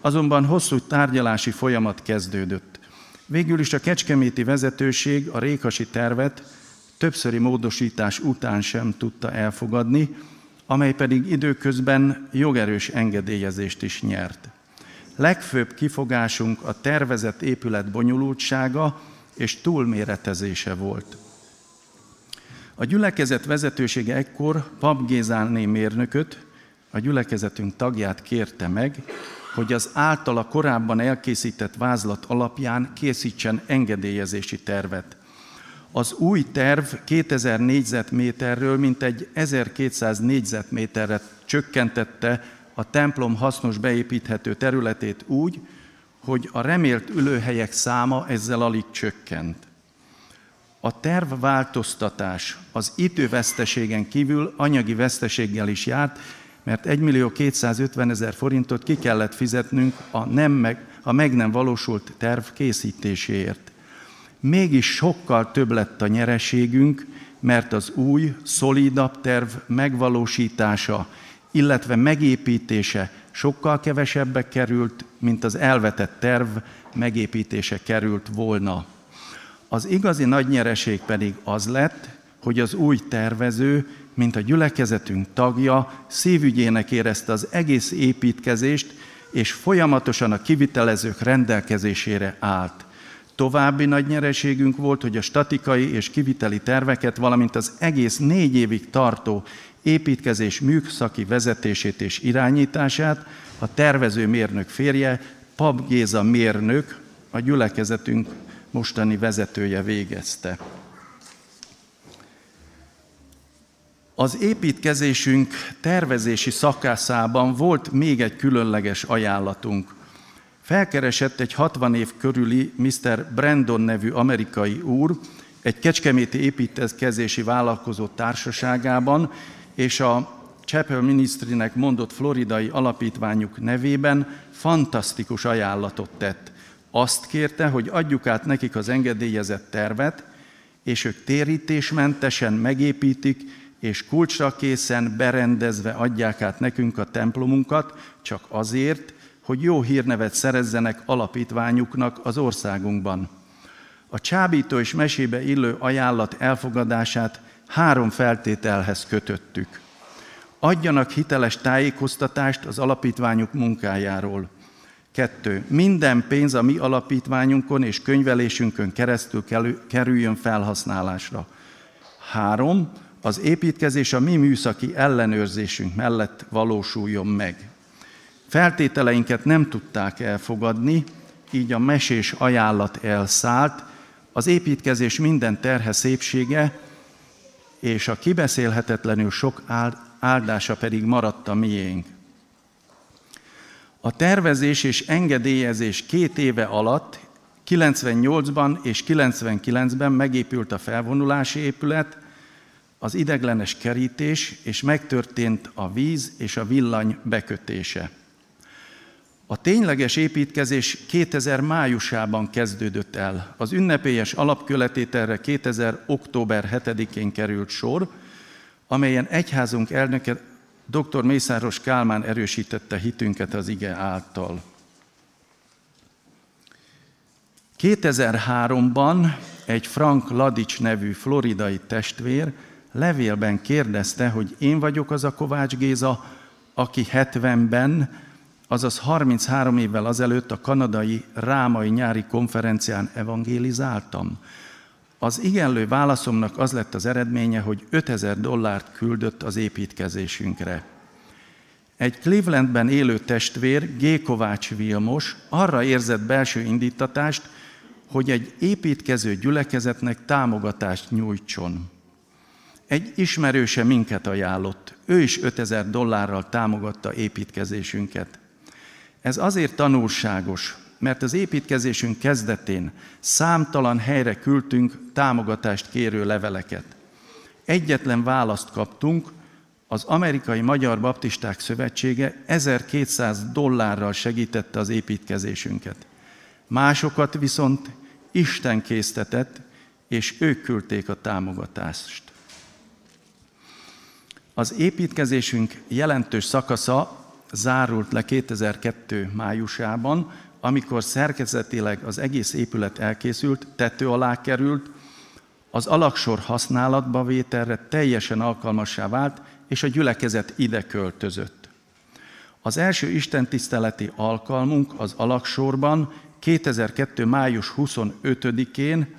Azonban hosszú tárgyalási folyamat kezdődött. Végül is a kecskeméti vezetőség a rékasi tervet többszöri módosítás után sem tudta elfogadni, amely pedig időközben jogerős engedélyezést is nyert. Legfőbb kifogásunk a tervezett épület bonyolultsága és túlméretezése volt. A gyülekezet vezetősége ekkor Pap Gézáné mérnököt, a gyülekezetünk tagját kérte meg, hogy az általa korábban elkészített vázlat alapján készítsen engedélyezési tervet. Az új terv 2000 négyzetméterről mintegy 1200 négyzetméterre csökkentette a templom hasznos beépíthető területét úgy, hogy a remélt ülőhelyek száma ezzel alig csökkent. A tervváltoztatás az időveszteségen kívül anyagi veszteséggel is járt, mert 1 millió 250 ezer forintot ki kellett fizetnünk a, nem meg, a meg nem valósult terv készítéséért. Mégis sokkal több lett a nyereségünk, mert az új, szolidabb terv megvalósítása, illetve megépítése sokkal kevesebbe került, mint az elvetett terv megépítése került volna. Az igazi nagy nyereség pedig az lett, hogy az új tervező, mint a gyülekezetünk tagja, szívügyének érezte az egész építkezést, és folyamatosan a kivitelezők rendelkezésére állt. További nagy nyereségünk volt, hogy a statikai és kiviteli terveket, valamint az egész négy évig tartó építkezés műszaki vezetését és irányítását a tervező mérnök férje, Pap Géza mérnök, a gyülekezetünk mostani vezetője végezte. Az építkezésünk tervezési szakaszában volt még egy különleges ajánlatunk. Felkeresett egy 60 év körüli Mr. Brandon nevű amerikai úr egy kecskeméti építkezési vállalkozó társaságában, és a Chapel Ministrynek mondott floridai alapítványuk nevében fantasztikus ajánlatot tett. Azt kérte, hogy adjuk át nekik az engedélyezett tervet, és ők térítésmentesen megépítik, és kulcsra készen berendezve adják át nekünk a templomunkat, csak azért, hogy jó hírnevet szerezzenek alapítványuknak az országunkban. A csábító és mesébe illő ajánlat elfogadását három feltételhez kötöttük. Adjanak hiteles tájékoztatást az alapítványuk munkájáról. Kettő. Minden pénz a mi alapítványunkon és könyvelésünkön keresztül kerüljön felhasználásra. Három. Az építkezés a mi műszaki ellenőrzésünk mellett valósuljon meg. Feltételeinket nem tudták elfogadni, így a mesés ajánlat elszállt, az építkezés minden terhe szépsége és a kibeszélhetetlenül sok áldása pedig maradt a miénk. A tervezés és engedélyezés két éve alatt, 98-ban és 99-ben megépült a felvonulási épület, az ideglenes kerítés, és megtörtént a víz és a villany bekötése. A tényleges építkezés 2000 májusában kezdődött el. Az ünnepélyes alapköletételre 2000 október 7-én került sor, amelyen egyházunk elnöke dr. Mészáros Kálmán erősítette hitünket az ige által. 2003-ban egy Frank Ladics nevű floridai testvér levélben kérdezte, hogy én vagyok az a Kovács Géza, aki 70-ben, azaz 33 évvel azelőtt a kanadai Rámai nyári konferencián evangélizáltam. Az igenlő válaszomnak az lett az eredménye, hogy 5000 dollárt küldött az építkezésünkre. Egy Clevelandben élő testvér, G. Kovács Vilmos arra érzett belső indítatást, hogy egy építkező gyülekezetnek támogatást nyújtson. Egy ismerőse minket ajánlott. Ő is 5000 dollárral támogatta építkezésünket. Ez azért tanulságos, mert az építkezésünk kezdetén számtalan helyre küldtünk támogatást kérő leveleket. Egyetlen választ kaptunk, az Amerikai Magyar Baptisták Szövetsége 1200 dollárral segítette az építkezésünket. Másokat viszont Isten késztetett, és ők küldték a támogatást. Az építkezésünk jelentős szakasza zárult le 2002. májusában, amikor szerkezetileg az egész épület elkészült, tető alá került, az alaksor használatba vételre teljesen alkalmassá vált, és a gyülekezet ide költözött. Az első istentiszteleti alkalmunk az alaksorban 2002. május 25-én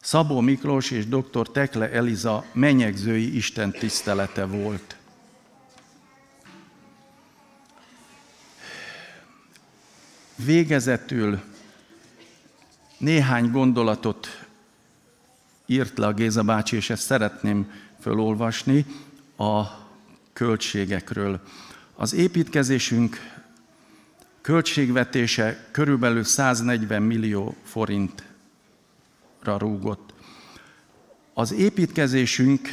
Szabó Miklós és dr. Tekle Eliza menyegzői Isten tisztelete volt. Végezetül néhány gondolatot írt le a Géza bácsi, és ezt szeretném fölolvasni a költségekről. Az építkezésünk költségvetése körülbelül 140 millió forintra rúgott. Az építkezésünk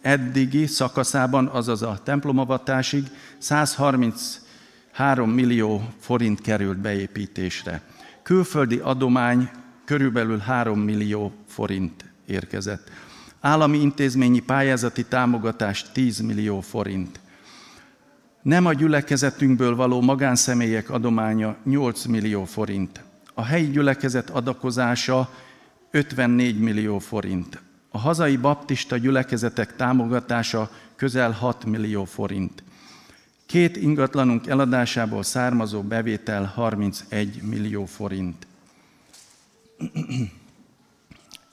eddigi szakaszában, azaz a templomavatásig 133 millió forint került beépítésre. Külföldi adomány körülbelül 3 millió forint érkezett. Állami intézményi pályázati támogatás 10 millió forint. Nem a gyülekezetünkből való magánszemélyek adománya 8 millió forint. A helyi gyülekezet adakozása 54 millió forint. A hazai baptista gyülekezetek támogatása közel 6 millió forint. Két ingatlanunk eladásából származó bevétel 31 millió forint.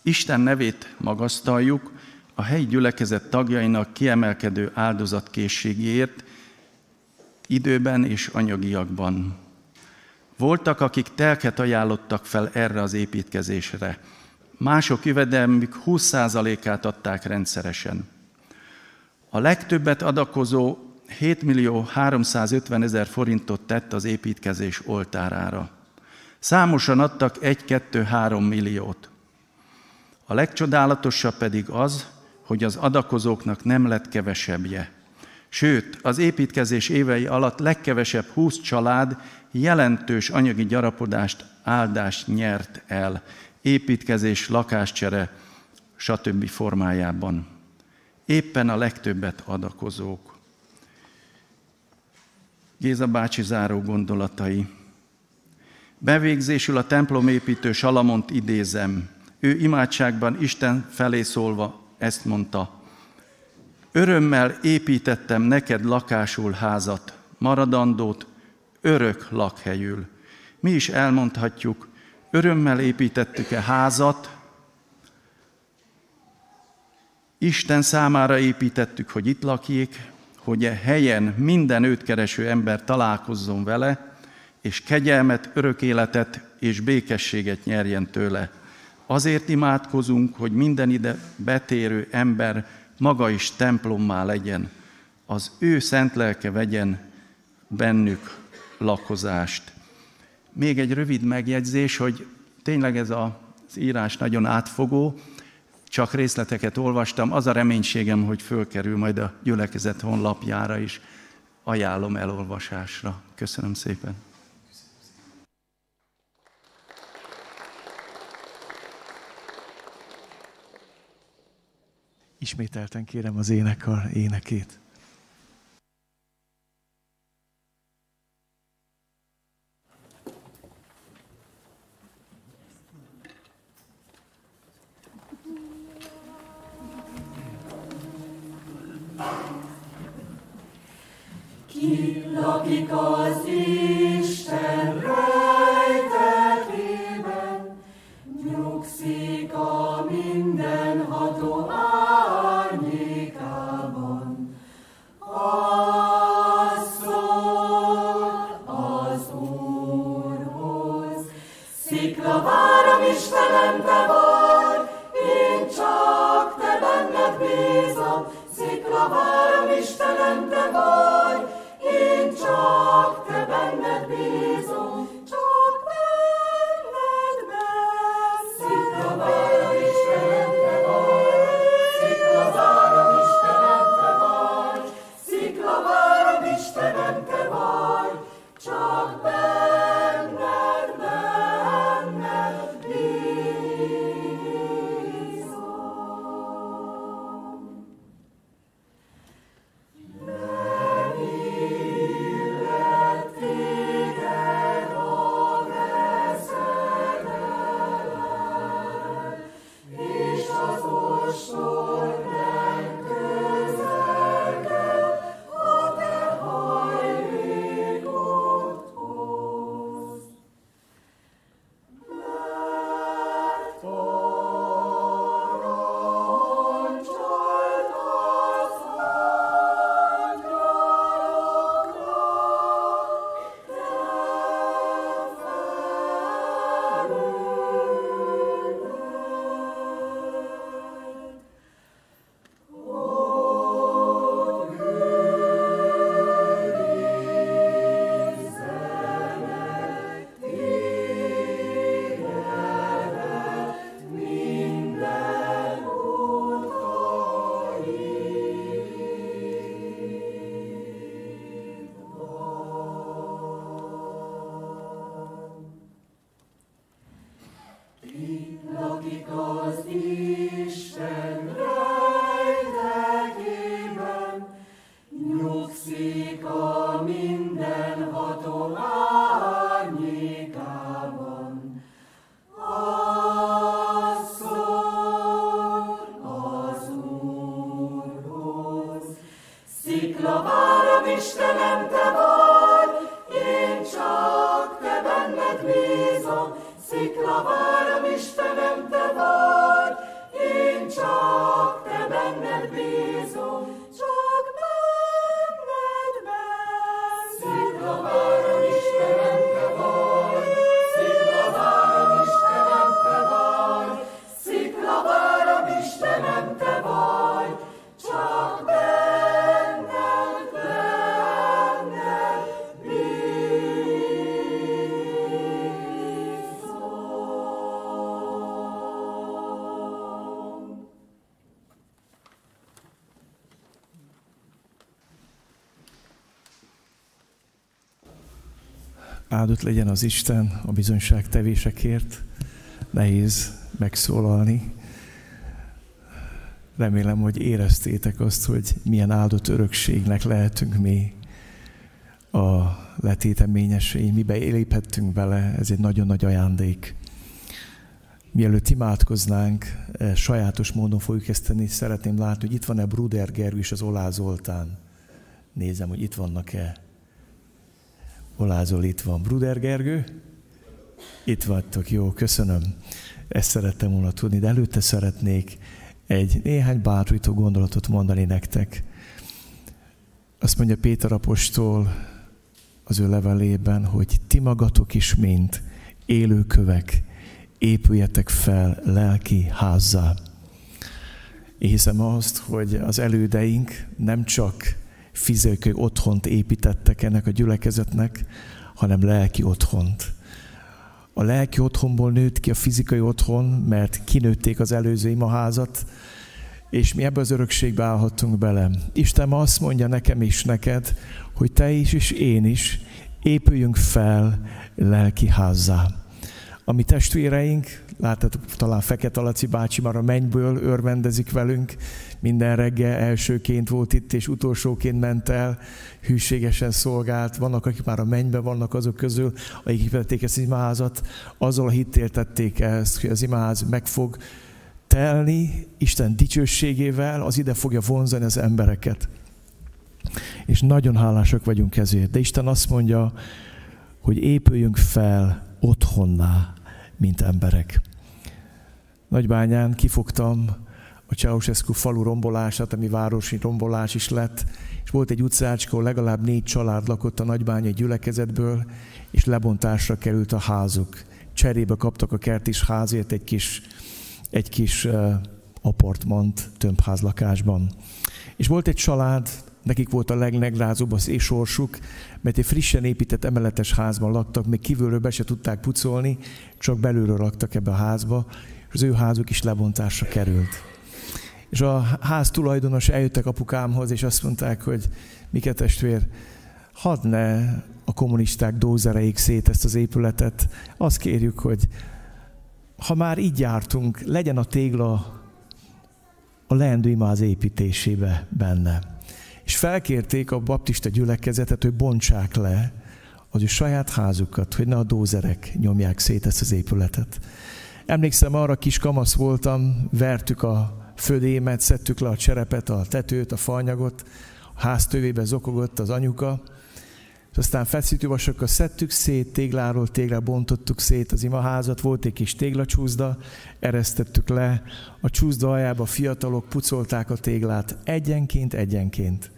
Isten nevét magasztaljuk a helyi gyülekezet tagjainak kiemelkedő áldozatkészségéért, időben és anyagiakban. Voltak, akik telket ajánlottak fel erre az építkezésre. Mások jövedelmük 20%-át adták rendszeresen. A legtöbbet adakozó 7 millió 350 ezer forintot tett az építkezés oltárára. Számosan adtak 1-2-3 milliót. A legcsodálatosabb pedig az, hogy az adakozóknak nem lett kevesebbje. Sőt, az építkezés évei alatt legkevesebb 20 család jelentős anyagi gyarapodást, áldást nyert el, építkezés, lakáscsere, stb. formájában. Éppen a legtöbbet adakozók. Géza bácsi záró gondolatai. Bevégzésül a templomépítő Salamont idézem. Ő imádságban Isten felé szólva ezt mondta. Örömmel építettem neked lakásul házat, maradandót, örök lakhelyül. Mi is elmondhatjuk, örömmel építettük-e házat, Isten számára építettük, hogy itt lakjék, hogy e helyen minden őt kereső ember találkozzon vele, és kegyelmet, örök életet és békességet nyerjen tőle. Azért imádkozunk, hogy minden ide betérő ember maga is templommá legyen, az ő szent lelke vegyen bennük lakozást. Még egy rövid megjegyzés, hogy tényleg ez az írás nagyon átfogó, csak részleteket olvastam, az a reménységem, hogy fölkerül majd a gyülekezet honlapjára is. Ajánlom elolvasásra. Köszönöm szépen. Ismételten kérem az énekar énekét. Lakik az Isten rejtekében, nyugszik a mindenható árnyékában. Az szól az Úrhoz, szikla várom Istenem, te vagy, én csak te benned bízom, szikla várom Istenem, te vagy, én Áldott legyen az Isten a bizonyság tevésekért. Nehéz megszólalni. Remélem, hogy éreztétek azt, hogy milyen áldott örökségnek lehetünk mi a letéteményesei, mibe léphettünk bele, ez egy nagyon nagy ajándék. Mielőtt imádkoznánk, eh, sajátos módon fogjuk ezt tenni, szeretném látni, hogy itt van-e Bruder Gergő és az Olá Zoltán. Nézem, hogy itt vannak-e. Olázol itt van. Bruder Gergő? Itt vagytok, jó, köszönöm. Ezt szerettem volna tudni, de előtte szeretnék egy néhány bátorító gondolatot mondani nektek. Azt mondja Péter apostol az ő levelében, hogy ti magatok is, mint élőkövek, épüljetek fel lelki házzá. Én hiszem azt, hogy az elődeink nem csak fizikai otthont építettek ennek a gyülekezetnek, hanem lelki otthont. A lelki otthonból nőtt ki a fizikai otthon, mert kinőtték az előző imaházat, és mi ebbe az örökségbe állhattunk bele. Isten ma azt mondja nekem is neked, hogy te is és én is épüljünk fel lelki házzá. A mi testvéreink, láttátok, talán Fekete Laci bácsi már a mennyből örvendezik velünk, minden reggel elsőként volt itt, és utolsóként ment el, hűségesen szolgált. Vannak, akik már a mennyben vannak azok közül, akik vették ezt az imaházat, azzal a hittél tették ezt, hogy az imaház meg fog telni Isten dicsőségével, az ide fogja vonzani az embereket. És nagyon hálásak vagyunk ezért. De Isten azt mondja, hogy épüljünk fel otthonná, mint emberek. Nagybányán kifogtam a Ceausescu falu rombolását, ami városi rombolás is lett, és volt egy utcácska, legalább négy család lakott a nagybányai gyülekezetből, és lebontásra került a házuk. Cserébe kaptak a kertis házért egy kis, egy kis uh, apartmant tömbházlakásban. És volt egy család, nekik volt a legnegrázóbb az sorsuk, mert egy frissen épített emeletes házban laktak, még kívülről be se tudták pucolni, csak belülről laktak ebbe a házba, és az ő házuk is lebontásra került. És a ház tulajdonos eljöttek apukámhoz, és azt mondták, hogy Mike testvér, hadd ne a kommunisták dózereik szét ezt az épületet. Azt kérjük, hogy ha már így jártunk, legyen a tégla a leendő imáz építésébe benne. És felkérték a baptista gyülekezetet, hogy bontsák le az ő saját házukat, hogy ne a dózerek nyomják szét ezt az épületet. Emlékszem, arra kis kamasz voltam, vertük a födémet, szedtük le a cserepet, a tetőt, a fanyagot, a ház tövébe zokogott az anyuka, és aztán feszítővasokkal szedtük szét, tégláról téglá bontottuk szét az imaházat, volt egy kis téglacsúzda, eresztettük le, a csúszda aljába fiatalok pucolták a téglát egyenként, egyenként.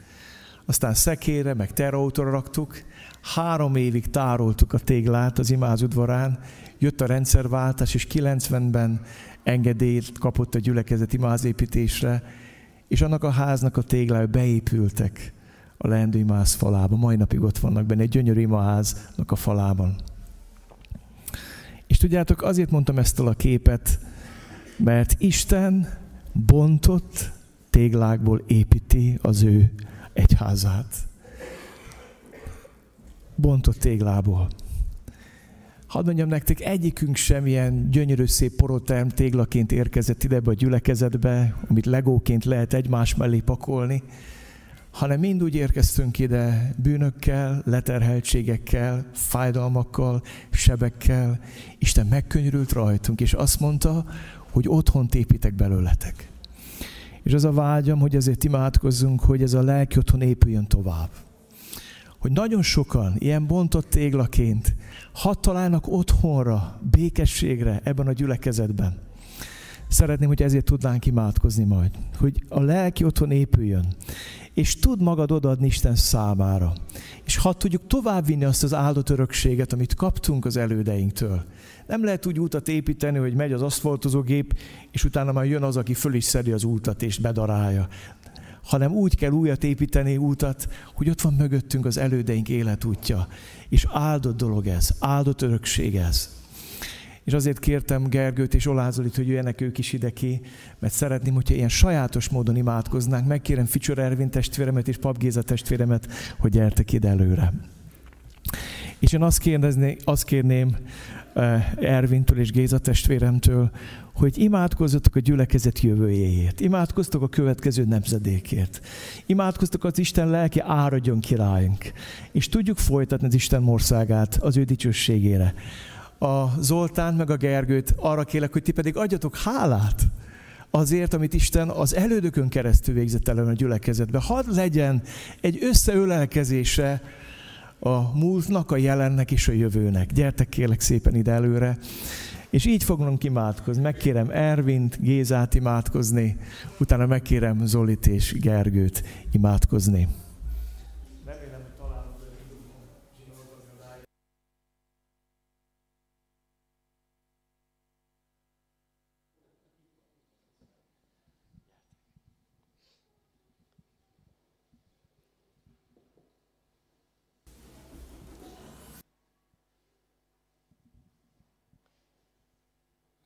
Aztán szekére, meg terautóra raktuk, három évig tároltuk a téglát az imázudvarán, jött a rendszerváltás, és 90-ben engedélyt kapott a gyülekezet imázépítésre, és annak a háznak a téglái beépültek a leendő imáz falába. Mai napig ott vannak benne, egy gyönyörű imaháznak a falában. És tudjátok, azért mondtam ezt a képet, mert Isten bontott téglákból építi az ő egyházát. Bontott téglából. Hadd mondjam nektek, egyikünk sem ilyen gyönyörű szép poroterm téglaként érkezett ide a gyülekezetbe, amit legóként lehet egymás mellé pakolni, hanem mind úgy érkeztünk ide bűnökkel, leterheltségekkel, fájdalmakkal, sebekkel. Isten megkönyörült rajtunk, és azt mondta, hogy otthon építek belőletek. És az a vágyam, hogy ezért imádkozzunk, hogy ez a lelki otthon épüljön tovább. Hogy nagyon sokan ilyen bontott téglaként hadd találnak otthonra, békességre ebben a gyülekezetben. Szeretném, hogy ezért tudnánk imádkozni majd, hogy a lelki otthon épüljön, és tud magad odaadni Isten számára. És ha tudjuk továbbvinni azt az áldott örökséget, amit kaptunk az elődeinktől. Nem lehet úgy útat építeni, hogy megy az aszfaltozógép, és utána már jön az, aki föl is szedi az útat és bedarálja. Hanem úgy kell újat építeni útat, hogy ott van mögöttünk az elődeink életútja. És áldott dolog ez, áldott örökség ez. És azért kértem Gergőt és Olázolit, hogy jöjjenek ők is ide ki, mert szeretném, hogyha ilyen sajátos módon imádkoznánk. Megkérem Ficsor Ervin testvéremet és Pap Géza testvéremet, hogy gyertek ide előre. És én azt, kérdezni, azt kérném eh, Ervintől és Géza testvéremtől, hogy imádkozzatok a gyülekezet jövőjéért, imádkoztok a következő nemzedékért, imádkoztok az Isten lelki áradjon királyunk, és tudjuk folytatni az Isten országát az ő dicsőségére a Zoltán meg a Gergőt arra kérlek, hogy ti pedig adjatok hálát azért, amit Isten az elődökön keresztül végzett el a gyülekezetbe. Hadd legyen egy összeölelkezése a múltnak, a jelennek és a jövőnek. Gyertek kérlek szépen ide előre. És így fogunk imádkozni. Megkérem Ervint, Gézát imádkozni, utána megkérem Zolit és Gergőt imádkozni.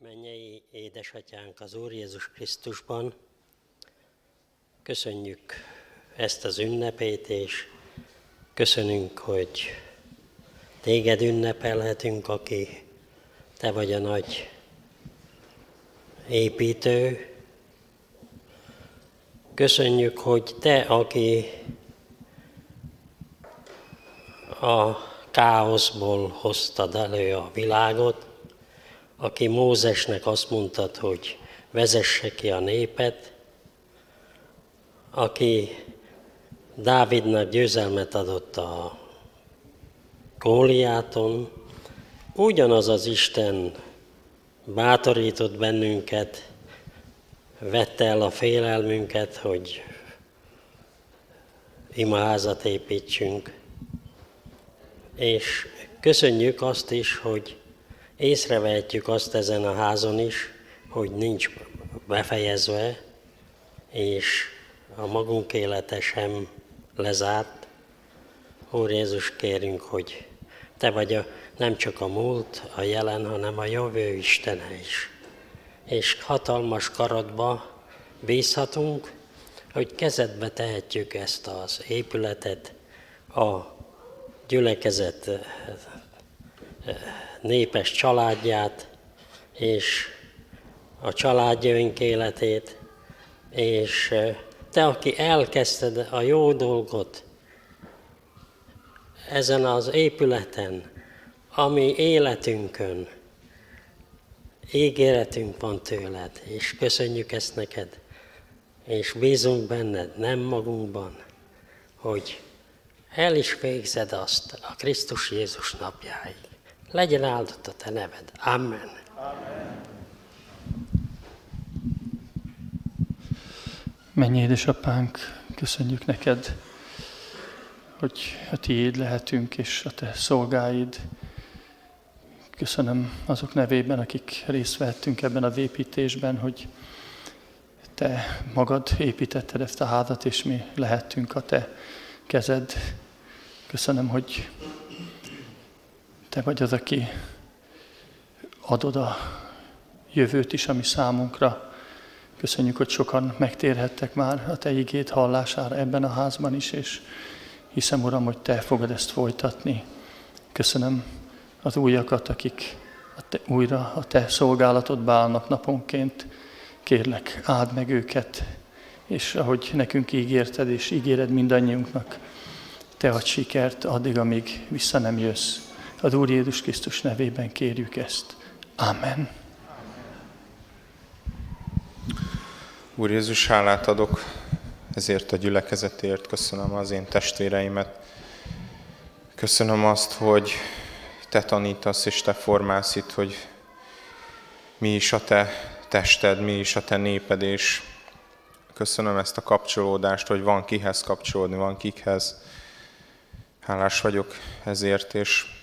mennyei édesatyánk az Úr Jézus Krisztusban, köszönjük ezt az ünnepét, és köszönünk, hogy téged ünnepelhetünk, aki te vagy a nagy építő. Köszönjük, hogy te, aki a káoszból hoztad elő a világot, aki Mózesnek azt mondta, hogy vezesse ki a népet, aki Dávidnak győzelmet adott a Góliáton, ugyanaz az Isten bátorított bennünket, vette el a félelmünket, hogy imaházat építsünk. És köszönjük azt is, hogy észrevehetjük azt ezen a házon is, hogy nincs befejezve, és a magunk élete sem lezárt. Úr Jézus, kérünk, hogy Te vagy a, nem csak a múlt, a jelen, hanem a jövő Istene is. És hatalmas karodba bízhatunk, hogy kezedbe tehetjük ezt az épületet, a gyülekezet népes családját, és a családjaink életét, és te, aki elkezdted a jó dolgot ezen az épületen, ami életünkön, ígéretünk van tőled, és köszönjük ezt neked, és bízunk benned, nem magunkban, hogy el is végzed azt a Krisztus Jézus napjáig. Legyen áldott a te neved. Amen. Amen. Mennyi édesapánk, köszönjük neked, hogy a tiéd lehetünk, és a te szolgáid. Köszönöm azok nevében, akik részt vettünk ebben a vépítésben, hogy te magad építetted ezt a házat, és mi lehettünk a te kezed. Köszönöm, hogy te vagy az, aki adod a jövőt is, ami számunkra Köszönjük, hogy sokan megtérhettek már a Te igét hallására ebben a házban is, és hiszem, Uram, hogy Te fogod ezt folytatni. Köszönöm az újakat, akik a te, újra a Te szolgálatodba állnak naponként. Kérlek, áld meg őket, és ahogy nekünk ígérted, és ígéred mindannyiunknak, Te adj sikert addig, amíg vissza nem jössz. Az Úr Jézus Krisztus nevében kérjük ezt. Amen. Úr Jézus, hálát adok ezért a gyülekezetért, köszönöm az én testvéreimet. Köszönöm azt, hogy Te tanítasz és Te formálsz itt, hogy mi is a Te tested, mi is a Te néped, és köszönöm ezt a kapcsolódást, hogy van kihez kapcsolódni, van kikhez. Hálás vagyok ezért, és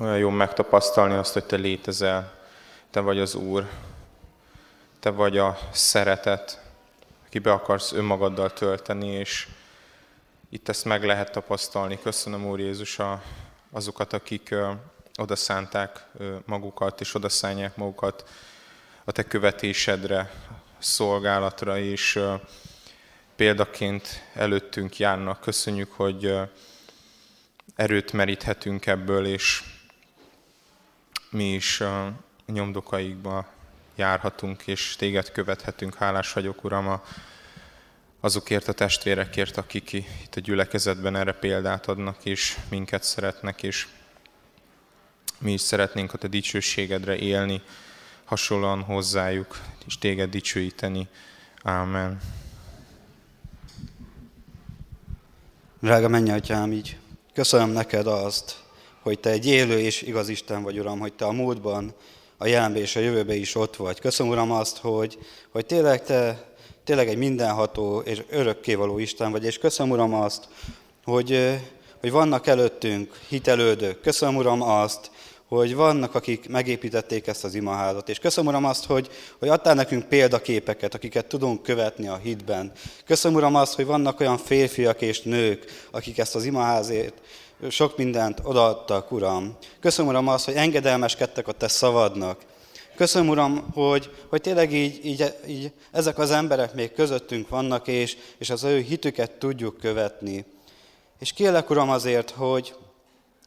olyan jó megtapasztalni azt, hogy Te létezel, Te vagy az Úr, te vagy a szeretet, aki be akarsz önmagaddal tölteni, és itt ezt meg lehet tapasztalni. Köszönöm, Úr Jézus, azokat, akik oda szánták magukat, és oda szánják magukat a Te követésedre, szolgálatra, és példaként előttünk járnak. Köszönjük, hogy erőt meríthetünk ebből, és mi is nyomdokaikba járhatunk, és téged követhetünk. Hálás vagyok, Uram, azokért a testvérekért, akik itt a gyülekezetben erre példát adnak, és minket szeretnek, és mi is szeretnénk a te dicsőségedre élni, hasonlóan hozzájuk, és téged dicsőíteni. Ámen. Drága menj, atyám, így köszönöm neked azt, hogy te egy élő és igaz Isten vagy, Uram, hogy te a múltban a jelenben és a jövőben is ott vagy. Köszönöm, Uram, azt, hogy, hogy tényleg te tényleg egy mindenható és örökkévaló Isten vagy, és köszönöm, Uram, azt, hogy, hogy vannak előttünk hitelődők. Köszönöm, Uram, azt, hogy vannak, akik megépítették ezt az imaházat. És köszönöm, Uram, azt, hogy, hogy adtál nekünk példaképeket, akiket tudunk követni a hitben. Köszönöm, Uram, azt, hogy vannak olyan férfiak és nők, akik ezt az imaházét sok mindent odaadtak, Uram. Köszönöm, Uram, azt, hogy engedelmeskedtek a Te szavadnak. Köszönöm, Uram, hogy, hogy tényleg így, így, így ezek az emberek még közöttünk vannak, és, és az ő hitüket tudjuk követni. És kérlek, Uram, azért, hogy,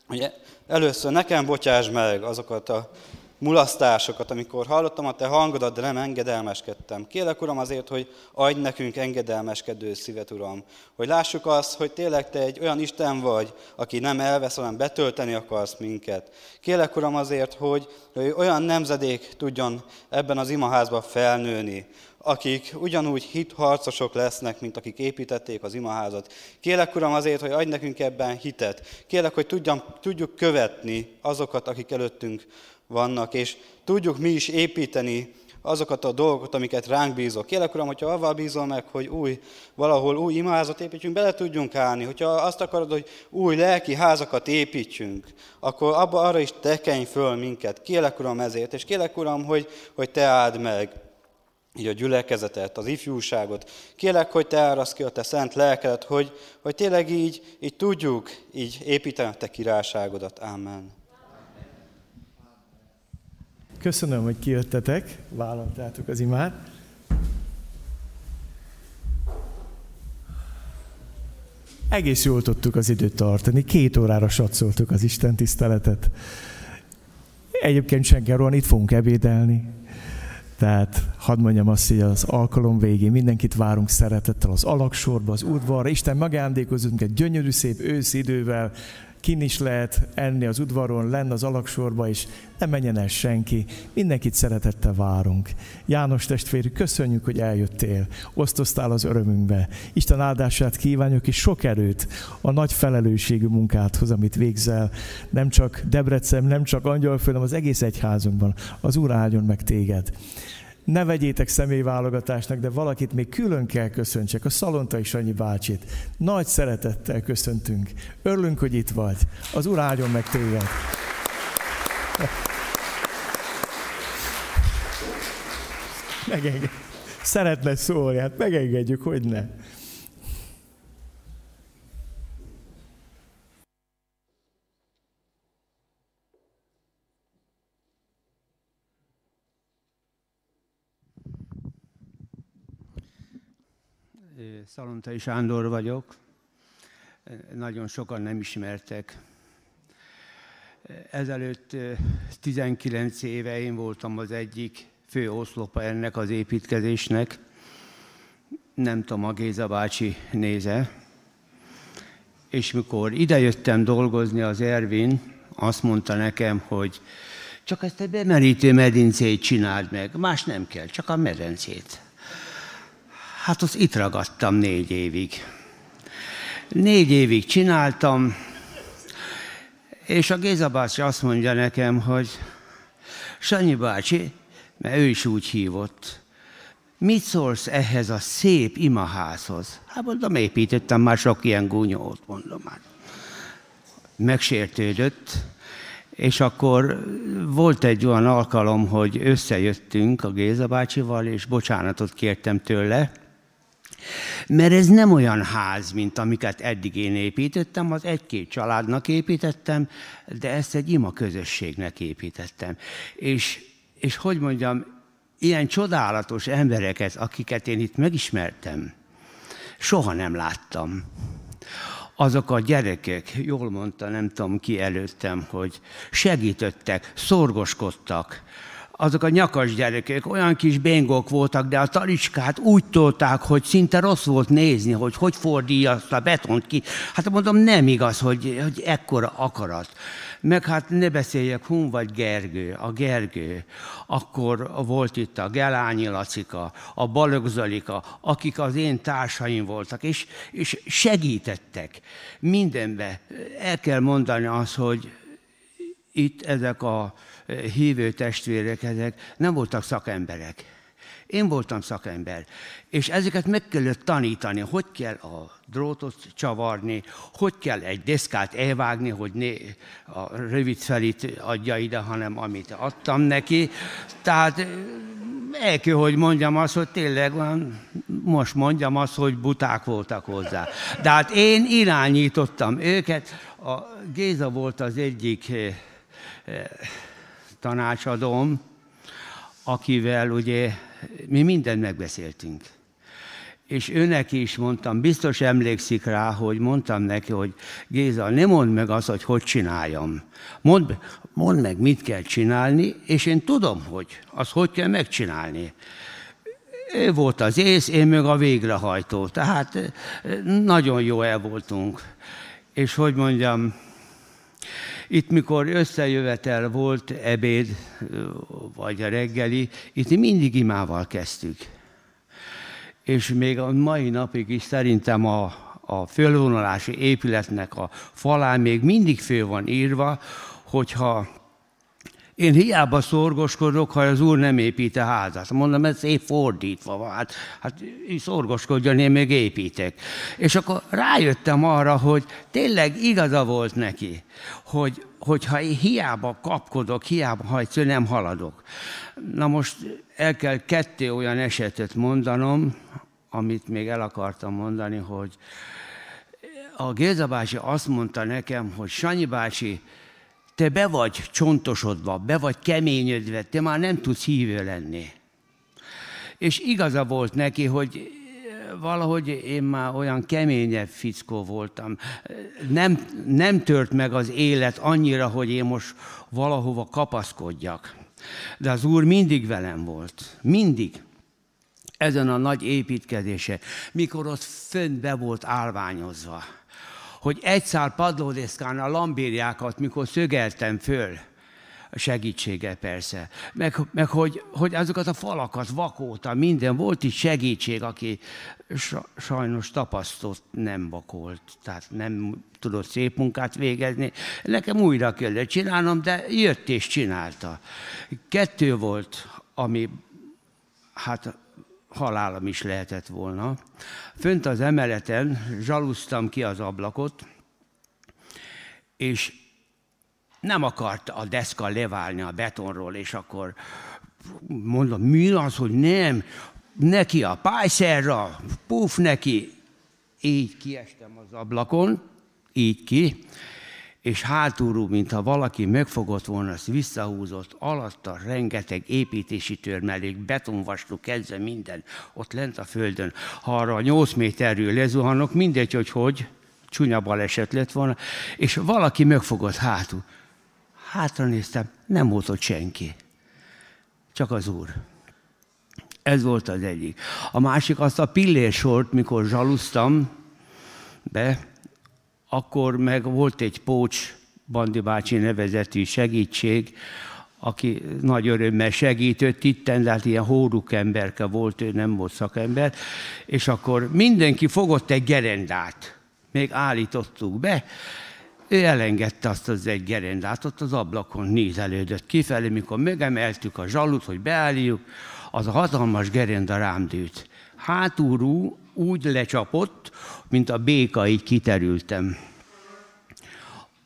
hogy először nekem bocsáss meg azokat a mulasztásokat, amikor hallottam a te hangodat, de nem engedelmeskedtem. Kérlek, Uram, azért, hogy adj nekünk engedelmeskedő szívet, Uram. Hogy lássuk azt, hogy tényleg te egy olyan Isten vagy, aki nem elvesz, hanem betölteni akarsz minket. Kérlek, Uram, azért, hogy, hogy olyan nemzedék tudjon ebben az imaházban felnőni, akik ugyanúgy hitharcosok lesznek, mint akik építették az imaházat. Kélek, Uram, azért, hogy adj nekünk ebben hitet. Kélek, hogy tudjam, tudjuk követni azokat, akik előttünk vannak, és tudjuk mi is építeni azokat a dolgokat, amiket ránk bízok. Kélek, Uram, hogyha avval bízol meg, hogy új, valahol új imaházat építsünk, bele tudjunk állni. Hogyha azt akarod, hogy új lelki házakat építsünk, akkor abba arra is tekenj föl minket. Kélek, Uram, ezért. És kélek, Uram, hogy, hogy te áld meg így a gyülekezetet, az ifjúságot. Kélek, hogy te árasz ki a te szent lelkedet, hogy, hogy tényleg így, így tudjuk így építeni a te királyságodat. Amen. Köszönöm, hogy kijöttetek, vállaltátok az imát. Egész jól tudtuk az időt tartani, két órára satszoltuk az Isten tiszteletet. Egyébként senki arról itt fogunk ebédelni. Tehát hadd mondjam azt, hogy az alkalom végén mindenkit várunk szeretettel az alaksorba, az udvarra. Isten megándékozunk egy gyönyörű szép ősz idővel, kin is lehet enni az udvaron, lenn az alaksorba, és nem menjen el senki. Mindenkit szeretettel várunk. János testvérű, köszönjük, hogy eljöttél, osztoztál az örömünkbe. Isten áldását kívánjuk, és sok erőt a nagy felelősségű munkádhoz, amit végzel. Nem csak Debrecen, nem csak Angyalföld, hanem az egész egyházunkban. Az Úr áldjon meg téged ne vegyétek személyválogatásnak, de valakit még külön kell köszöntsek, a Szalontai Sanyi bácsit. Nagy szeretettel köszöntünk. Örülünk, hogy itt vagy. Az Úr áldjon meg téged. Megengedjük. Szeretne szólni, hát megengedjük, hogy ne. Szalontai Sándor vagyok. Nagyon sokan nem ismertek. Ezelőtt 19 éve én voltam az egyik fő oszlopa ennek az építkezésnek. Nem tudom, a Géza bácsi néze. És mikor idejöttem dolgozni az Ervin, azt mondta nekem, hogy csak ezt a bemerítő medincét csináld meg, más nem kell, csak a medencét. Hát azt itt ragadtam négy évig. Négy évig csináltam, és a Géza bácsi azt mondja nekem, hogy Sanyi bácsi, mert ő is úgy hívott, mit szólsz ehhez a szép imaházhoz? Hát mondom, építettem már sok ilyen gúnyót, mondom már. Megsértődött, és akkor volt egy olyan alkalom, hogy összejöttünk a Géza bácsival, és bocsánatot kértem tőle, mert ez nem olyan ház, mint amiket eddig én építettem, az egy-két családnak építettem, de ezt egy ima közösségnek építettem. És, és hogy mondjam, ilyen csodálatos embereket, akiket én itt megismertem, soha nem láttam. Azok a gyerekek, jól mondta, nem tudom ki előttem, hogy segítettek, szorgoskodtak, azok a nyakas gyerekek olyan kis béngok voltak, de a talicskát úgy tolták, hogy szinte rossz volt nézni, hogy hogy fordíja azt a betont ki. Hát mondom, nem igaz, hogy, hogy ekkora akarat. Meg hát ne beszéljek, Hun vagy Gergő, a Gergő. Akkor volt itt a Gelányi Lacika, a Balog Zalika, akik az én társaim voltak, és, és segítettek mindenbe. El kell mondani azt, hogy itt ezek a hívő testvérek, ezek nem voltak szakemberek. Én voltam szakember, és ezeket meg kellett tanítani, hogy kell a drótot csavarni, hogy kell egy deszkát elvágni, hogy ne a rövid felit adja ide, hanem amit adtam neki. Tehát el kell, hogy mondjam azt, hogy tényleg most mondjam azt, hogy buták voltak hozzá. De hát én irányítottam őket. A Géza volt az egyik tanácsadóm, akivel ugye mi mindent megbeszéltünk. És őnek is mondtam, biztos emlékszik rá, hogy mondtam neki, hogy Géza, ne mondd meg azt, hogy hogy csináljam. Mondd, mondd meg, mit kell csinálni, és én tudom, hogy az hogy kell megcsinálni. Ő volt az ész, én meg a végrehajtó. Tehát nagyon jó el voltunk. És hogy mondjam, itt, mikor összejövetel volt, ebéd vagy a reggeli, itt mindig imával kezdtük. és még a mai napig is szerintem a, a fölvonulási épületnek a falán még mindig föl van írva, hogyha én hiába szorgoskodok, ha az úr nem épít a házat. Mondom, ez épp fordítva van. Hát, hát szorgoskodjon, én még építek. És akkor rájöttem arra, hogy tényleg igaza volt neki, hogy, hogyha hiába kapkodok, hiába, ha egyszer nem haladok. Na most el kell kettő olyan esetet mondanom, amit még el akartam mondani, hogy a Géza bácsi azt mondta nekem, hogy Sanyi bácsi, te be vagy csontosodva, be vagy keményödve, te már nem tudsz hívő lenni. És igaza volt neki, hogy valahogy én már olyan keményebb fickó voltam. Nem, nem tört meg az élet annyira, hogy én most valahova kapaszkodjak. De az Úr mindig velem volt. Mindig. Ezen a nagy építkezése, mikor ott fönt be volt állványozva hogy egy szál padlódeszkán a lambériákat, mikor szögeltem föl, segítsége persze. Meg, meg hogy, hogy azokat a falakat vakóta, minden, volt itt segítség, aki sajnos tapasztott nem vakolt, tehát nem tudott szép munkát végezni. Nekem újra kellett csinálnom, de jött és csinálta. Kettő volt, ami hát halálom is lehetett volna. Fönt az emeleten zsaluztam ki az ablakot, és nem akart a deszka leválni a betonról, és akkor mondom, mi az, hogy nem, neki a pályszerra, puf neki. Így kiestem az ablakon, így ki, és hátulról, mintha valaki megfogott volna, azt visszahúzott, alatta rengeteg építési törmelék, betonvastú kezdve minden, ott lent a földön. Ha arra a 8 méterről lezuhanok, mindegy, hogy hogy, csúnya baleset lett volna, és valaki megfogott hátul. Hátra néztem, nem volt ott senki. Csak az úr. Ez volt az egyik. A másik azt a pillérsort, mikor zsaluztam be, akkor meg volt egy Pócs Bandi bácsi nevezetű segítség, aki nagy örömmel segített itt, de hát ilyen hóruk emberke volt, ő nem volt szakember, és akkor mindenki fogott egy gerendát, még állítottuk be, ő elengedte azt az egy gerendát, ott az ablakon nézelődött kifelé, mikor megemeltük a zsalut, hogy beálljuk, az a hatalmas gerenda rám dőt. Hátulról úgy lecsapott, mint a béka, így kiterültem.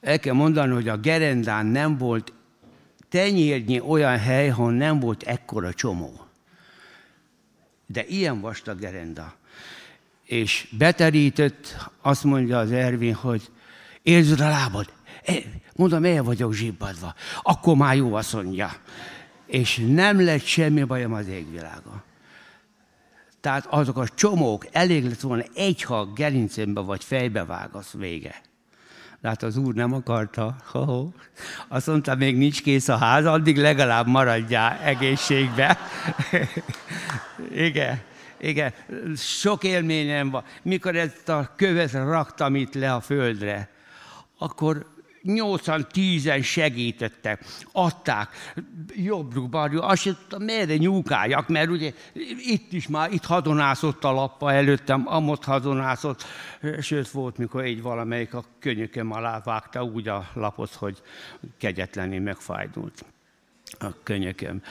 El kell mondani, hogy a gerendán nem volt tenyérnyi olyan hely, ahol nem volt ekkora csomó. De ilyen vastag gerenda. És beterített, azt mondja az Ervin, hogy érzed a lábad? Mondom, el vagyok zsibbadva. Akkor már jó, azt mondja. És nem lett semmi bajom az égvilága. Tehát azok a csomók, elég lett volna egy, ha gerincembe vagy fejbe vág, az vége. De hát az úr nem akarta. Ho-ho. Azt mondta, még nincs kész a ház, addig legalább maradjál egészségbe. igen, igen, sok élményem van. Mikor ezt a követ raktam itt le a földre, akkor nyolcan, tízen segítettek, adták, jobbjuk, baljuk, azt sem tudtam, merre nyúkáljak, mert ugye itt is már, itt hadonászott a lappa előttem, amott hadonászott, sőt volt, mikor egy valamelyik a könyököm alá vágta úgy a lapot, hogy kegyetlenül megfájdult a könyököm.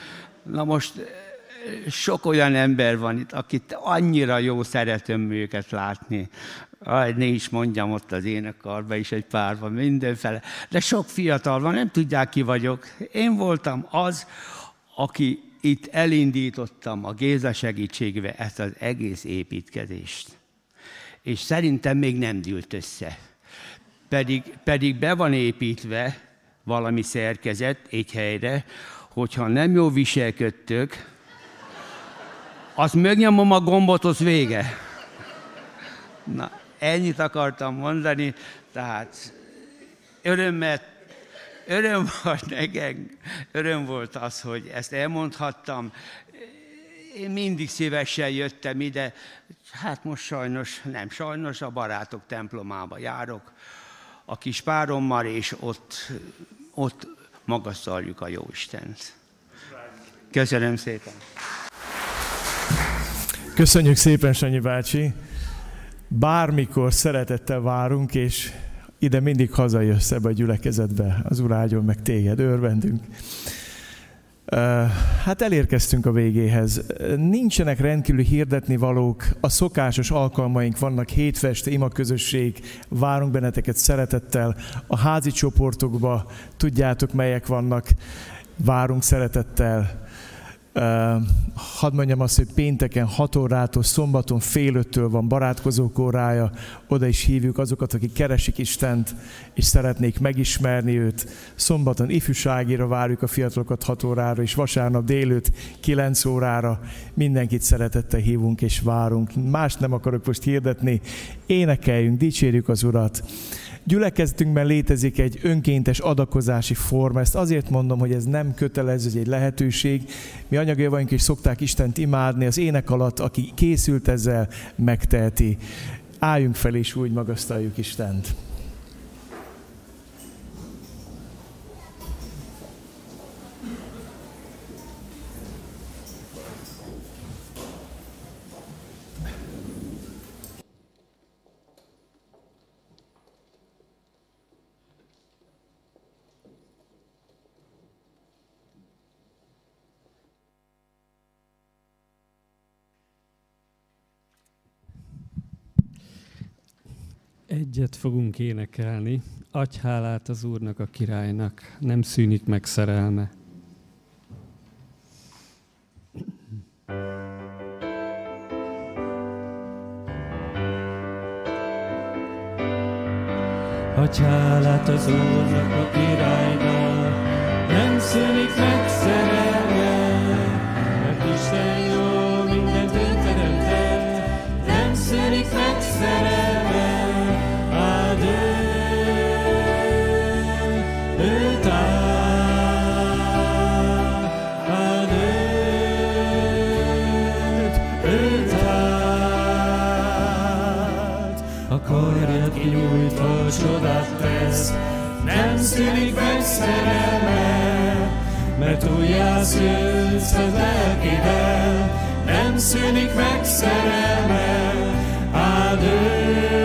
Na most sok olyan ember van itt, akit annyira jó szeretem őket látni. Aj, ne is mondjam, ott az énekarban is egy pár van, mindenfele. De sok fiatal van, nem tudják ki vagyok. Én voltam az, aki itt elindítottam a Géza segítségével ezt az egész építkezést. És szerintem még nem dűlt össze. Pedig, pedig be van építve valami szerkezet egy helyre, hogyha nem jó viselködtök, azt megnyomom a gombot, az vége. Na, ennyit akartam mondani, tehát örömmel, öröm volt nekem, öröm volt az, hogy ezt elmondhattam. Én mindig szívesen jöttem ide, hát most sajnos, nem sajnos, a barátok templomába járok, a kis párommal, és ott, ott magasztaljuk a Jóistent. Köszönöm szépen! Köszönjük szépen, Sanyi bácsi! Bármikor szeretettel várunk, és ide mindig hazajössz ebbe a gyülekezetbe. Az Úr áldjon meg téged, örvendünk. Hát elérkeztünk a végéhez. Nincsenek rendkívül hirdetni valók, a szokásos alkalmaink vannak, hétfeste ima közösség, várunk benneteket szeretettel, a házi csoportokba tudjátok melyek vannak, várunk szeretettel. Hadd mondjam azt, hogy pénteken 6 órától, szombaton fél öttől van barátkozók órája, oda is hívjuk azokat, akik keresik Istent, és szeretnék megismerni őt. Szombaton ifjúságira várjuk a fiatalokat 6 órára, és vasárnap délőtt 9 órára mindenkit szeretettel hívunk és várunk. Más nem akarok most hirdetni, énekeljünk, dicsérjük az Urat gyülekezetünkben létezik egy önkéntes adakozási forma. Ezt azért mondom, hogy ez nem kötelező, hogy egy lehetőség. Mi anyagévaink is szokták Istent imádni, az ének alatt, aki készült ezzel, megteheti. Álljunk fel és úgy magasztaljuk Istent. Egyet fogunk énekelni. Adj hálát az Úrnak, a királynak, nem szűnik meg szerelme. Adj hálát az Úrnak, a királynak, nem szűnik meg szerelme, mert Isten jó, mindent ő teremtett, nem szűnik meg szerelme. Csodát tesz, nem szűnik meg szerelme, mert újjászülsz a lelkivel, nem szűnik meg szerelme, áld őt,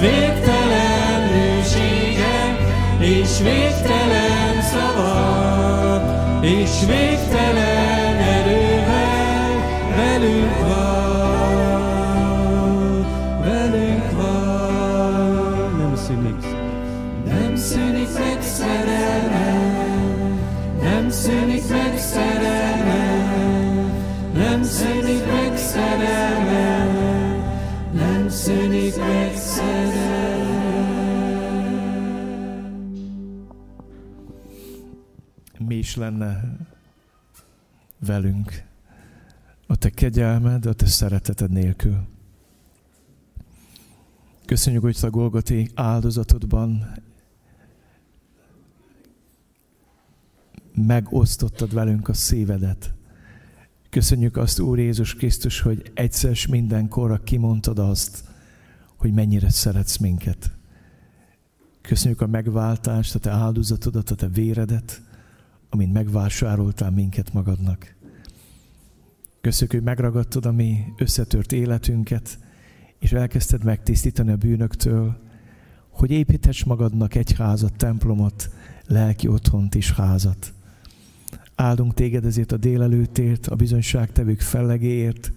végtelen, hűsége, és végtelen szava, és végtelen is lenne velünk a te kegyelmed, a te szereteted nélkül. Köszönjük, hogy a Golgoti áldozatodban megosztottad velünk a szívedet. Köszönjük azt, Úr Jézus Krisztus, hogy egyszer mindenkorra kimondtad azt, hogy mennyire szeretsz minket. Köszönjük a megváltást, a te áldozatodat, a te véredet, amint megvásároltál minket magadnak. Köszönjük, hogy megragadtad a mi összetört életünket, és elkezdted megtisztítani a bűnöktől, hogy építhess magadnak egy házat, templomot, lelki otthont is házat. Áldunk téged ezért a délelőttért, a bizonyságtevők fellegéért,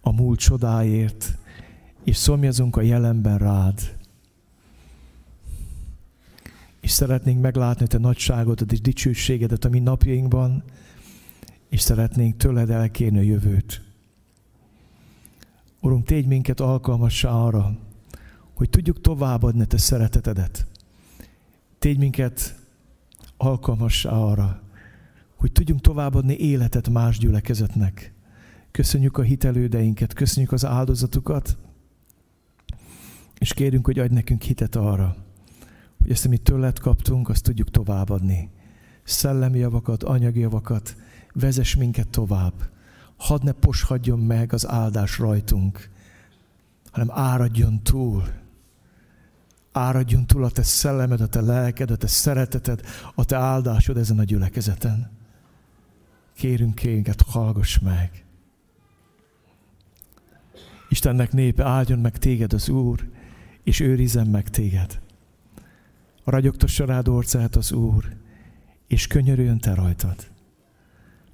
a múlt csodáért, és szomjazunk a jelenben rád. És szeretnénk meglátni te nagyságodat és dicsőségedet a mi napjainkban, és szeretnénk tőled elkérni a jövőt. Urunk, tégy minket alkalmassá arra, hogy tudjuk továbbadni te szeretetedet. Tégy minket alkalmassá arra, hogy tudjunk továbbadni életet más gyülekezetnek. Köszönjük a hitelődeinket, köszönjük az áldozatukat, és kérünk, hogy adj nekünk hitet arra, hogy ezt, amit tőled kaptunk, azt tudjuk továbbadni. Szellemi javakat, anyagi javakat, vezess minket tovább. Hadd ne poshadjon meg az áldás rajtunk, hanem áradjon túl. Áradjon túl a te szellemed, a te lelked, a te szereteted, a te áldásod ezen a gyülekezeten. Kérünk kénket, hallgass meg. Istennek népe, áldjon meg téged az Úr, és őrizzen meg téged. Ragyogtassa rád orcát az Úr, és könyörüljön te rajtad.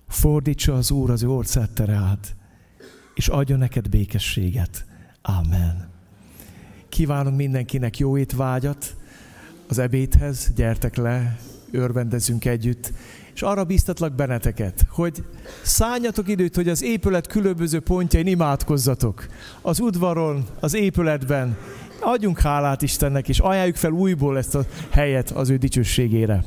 Fordítsa az Úr az ő orcát te rád, és adjon neked békességet. Amen. Kívánunk mindenkinek jó étvágyat az ebédhez, gyertek le, örvendezünk együtt, és arra bíztatlak benneteket, hogy szálljatok időt, hogy az épület különböző pontjain imádkozzatok. Az udvaron, az épületben, adjunk hálát Istennek, és ajánljuk fel újból ezt a helyet az ő dicsőségére.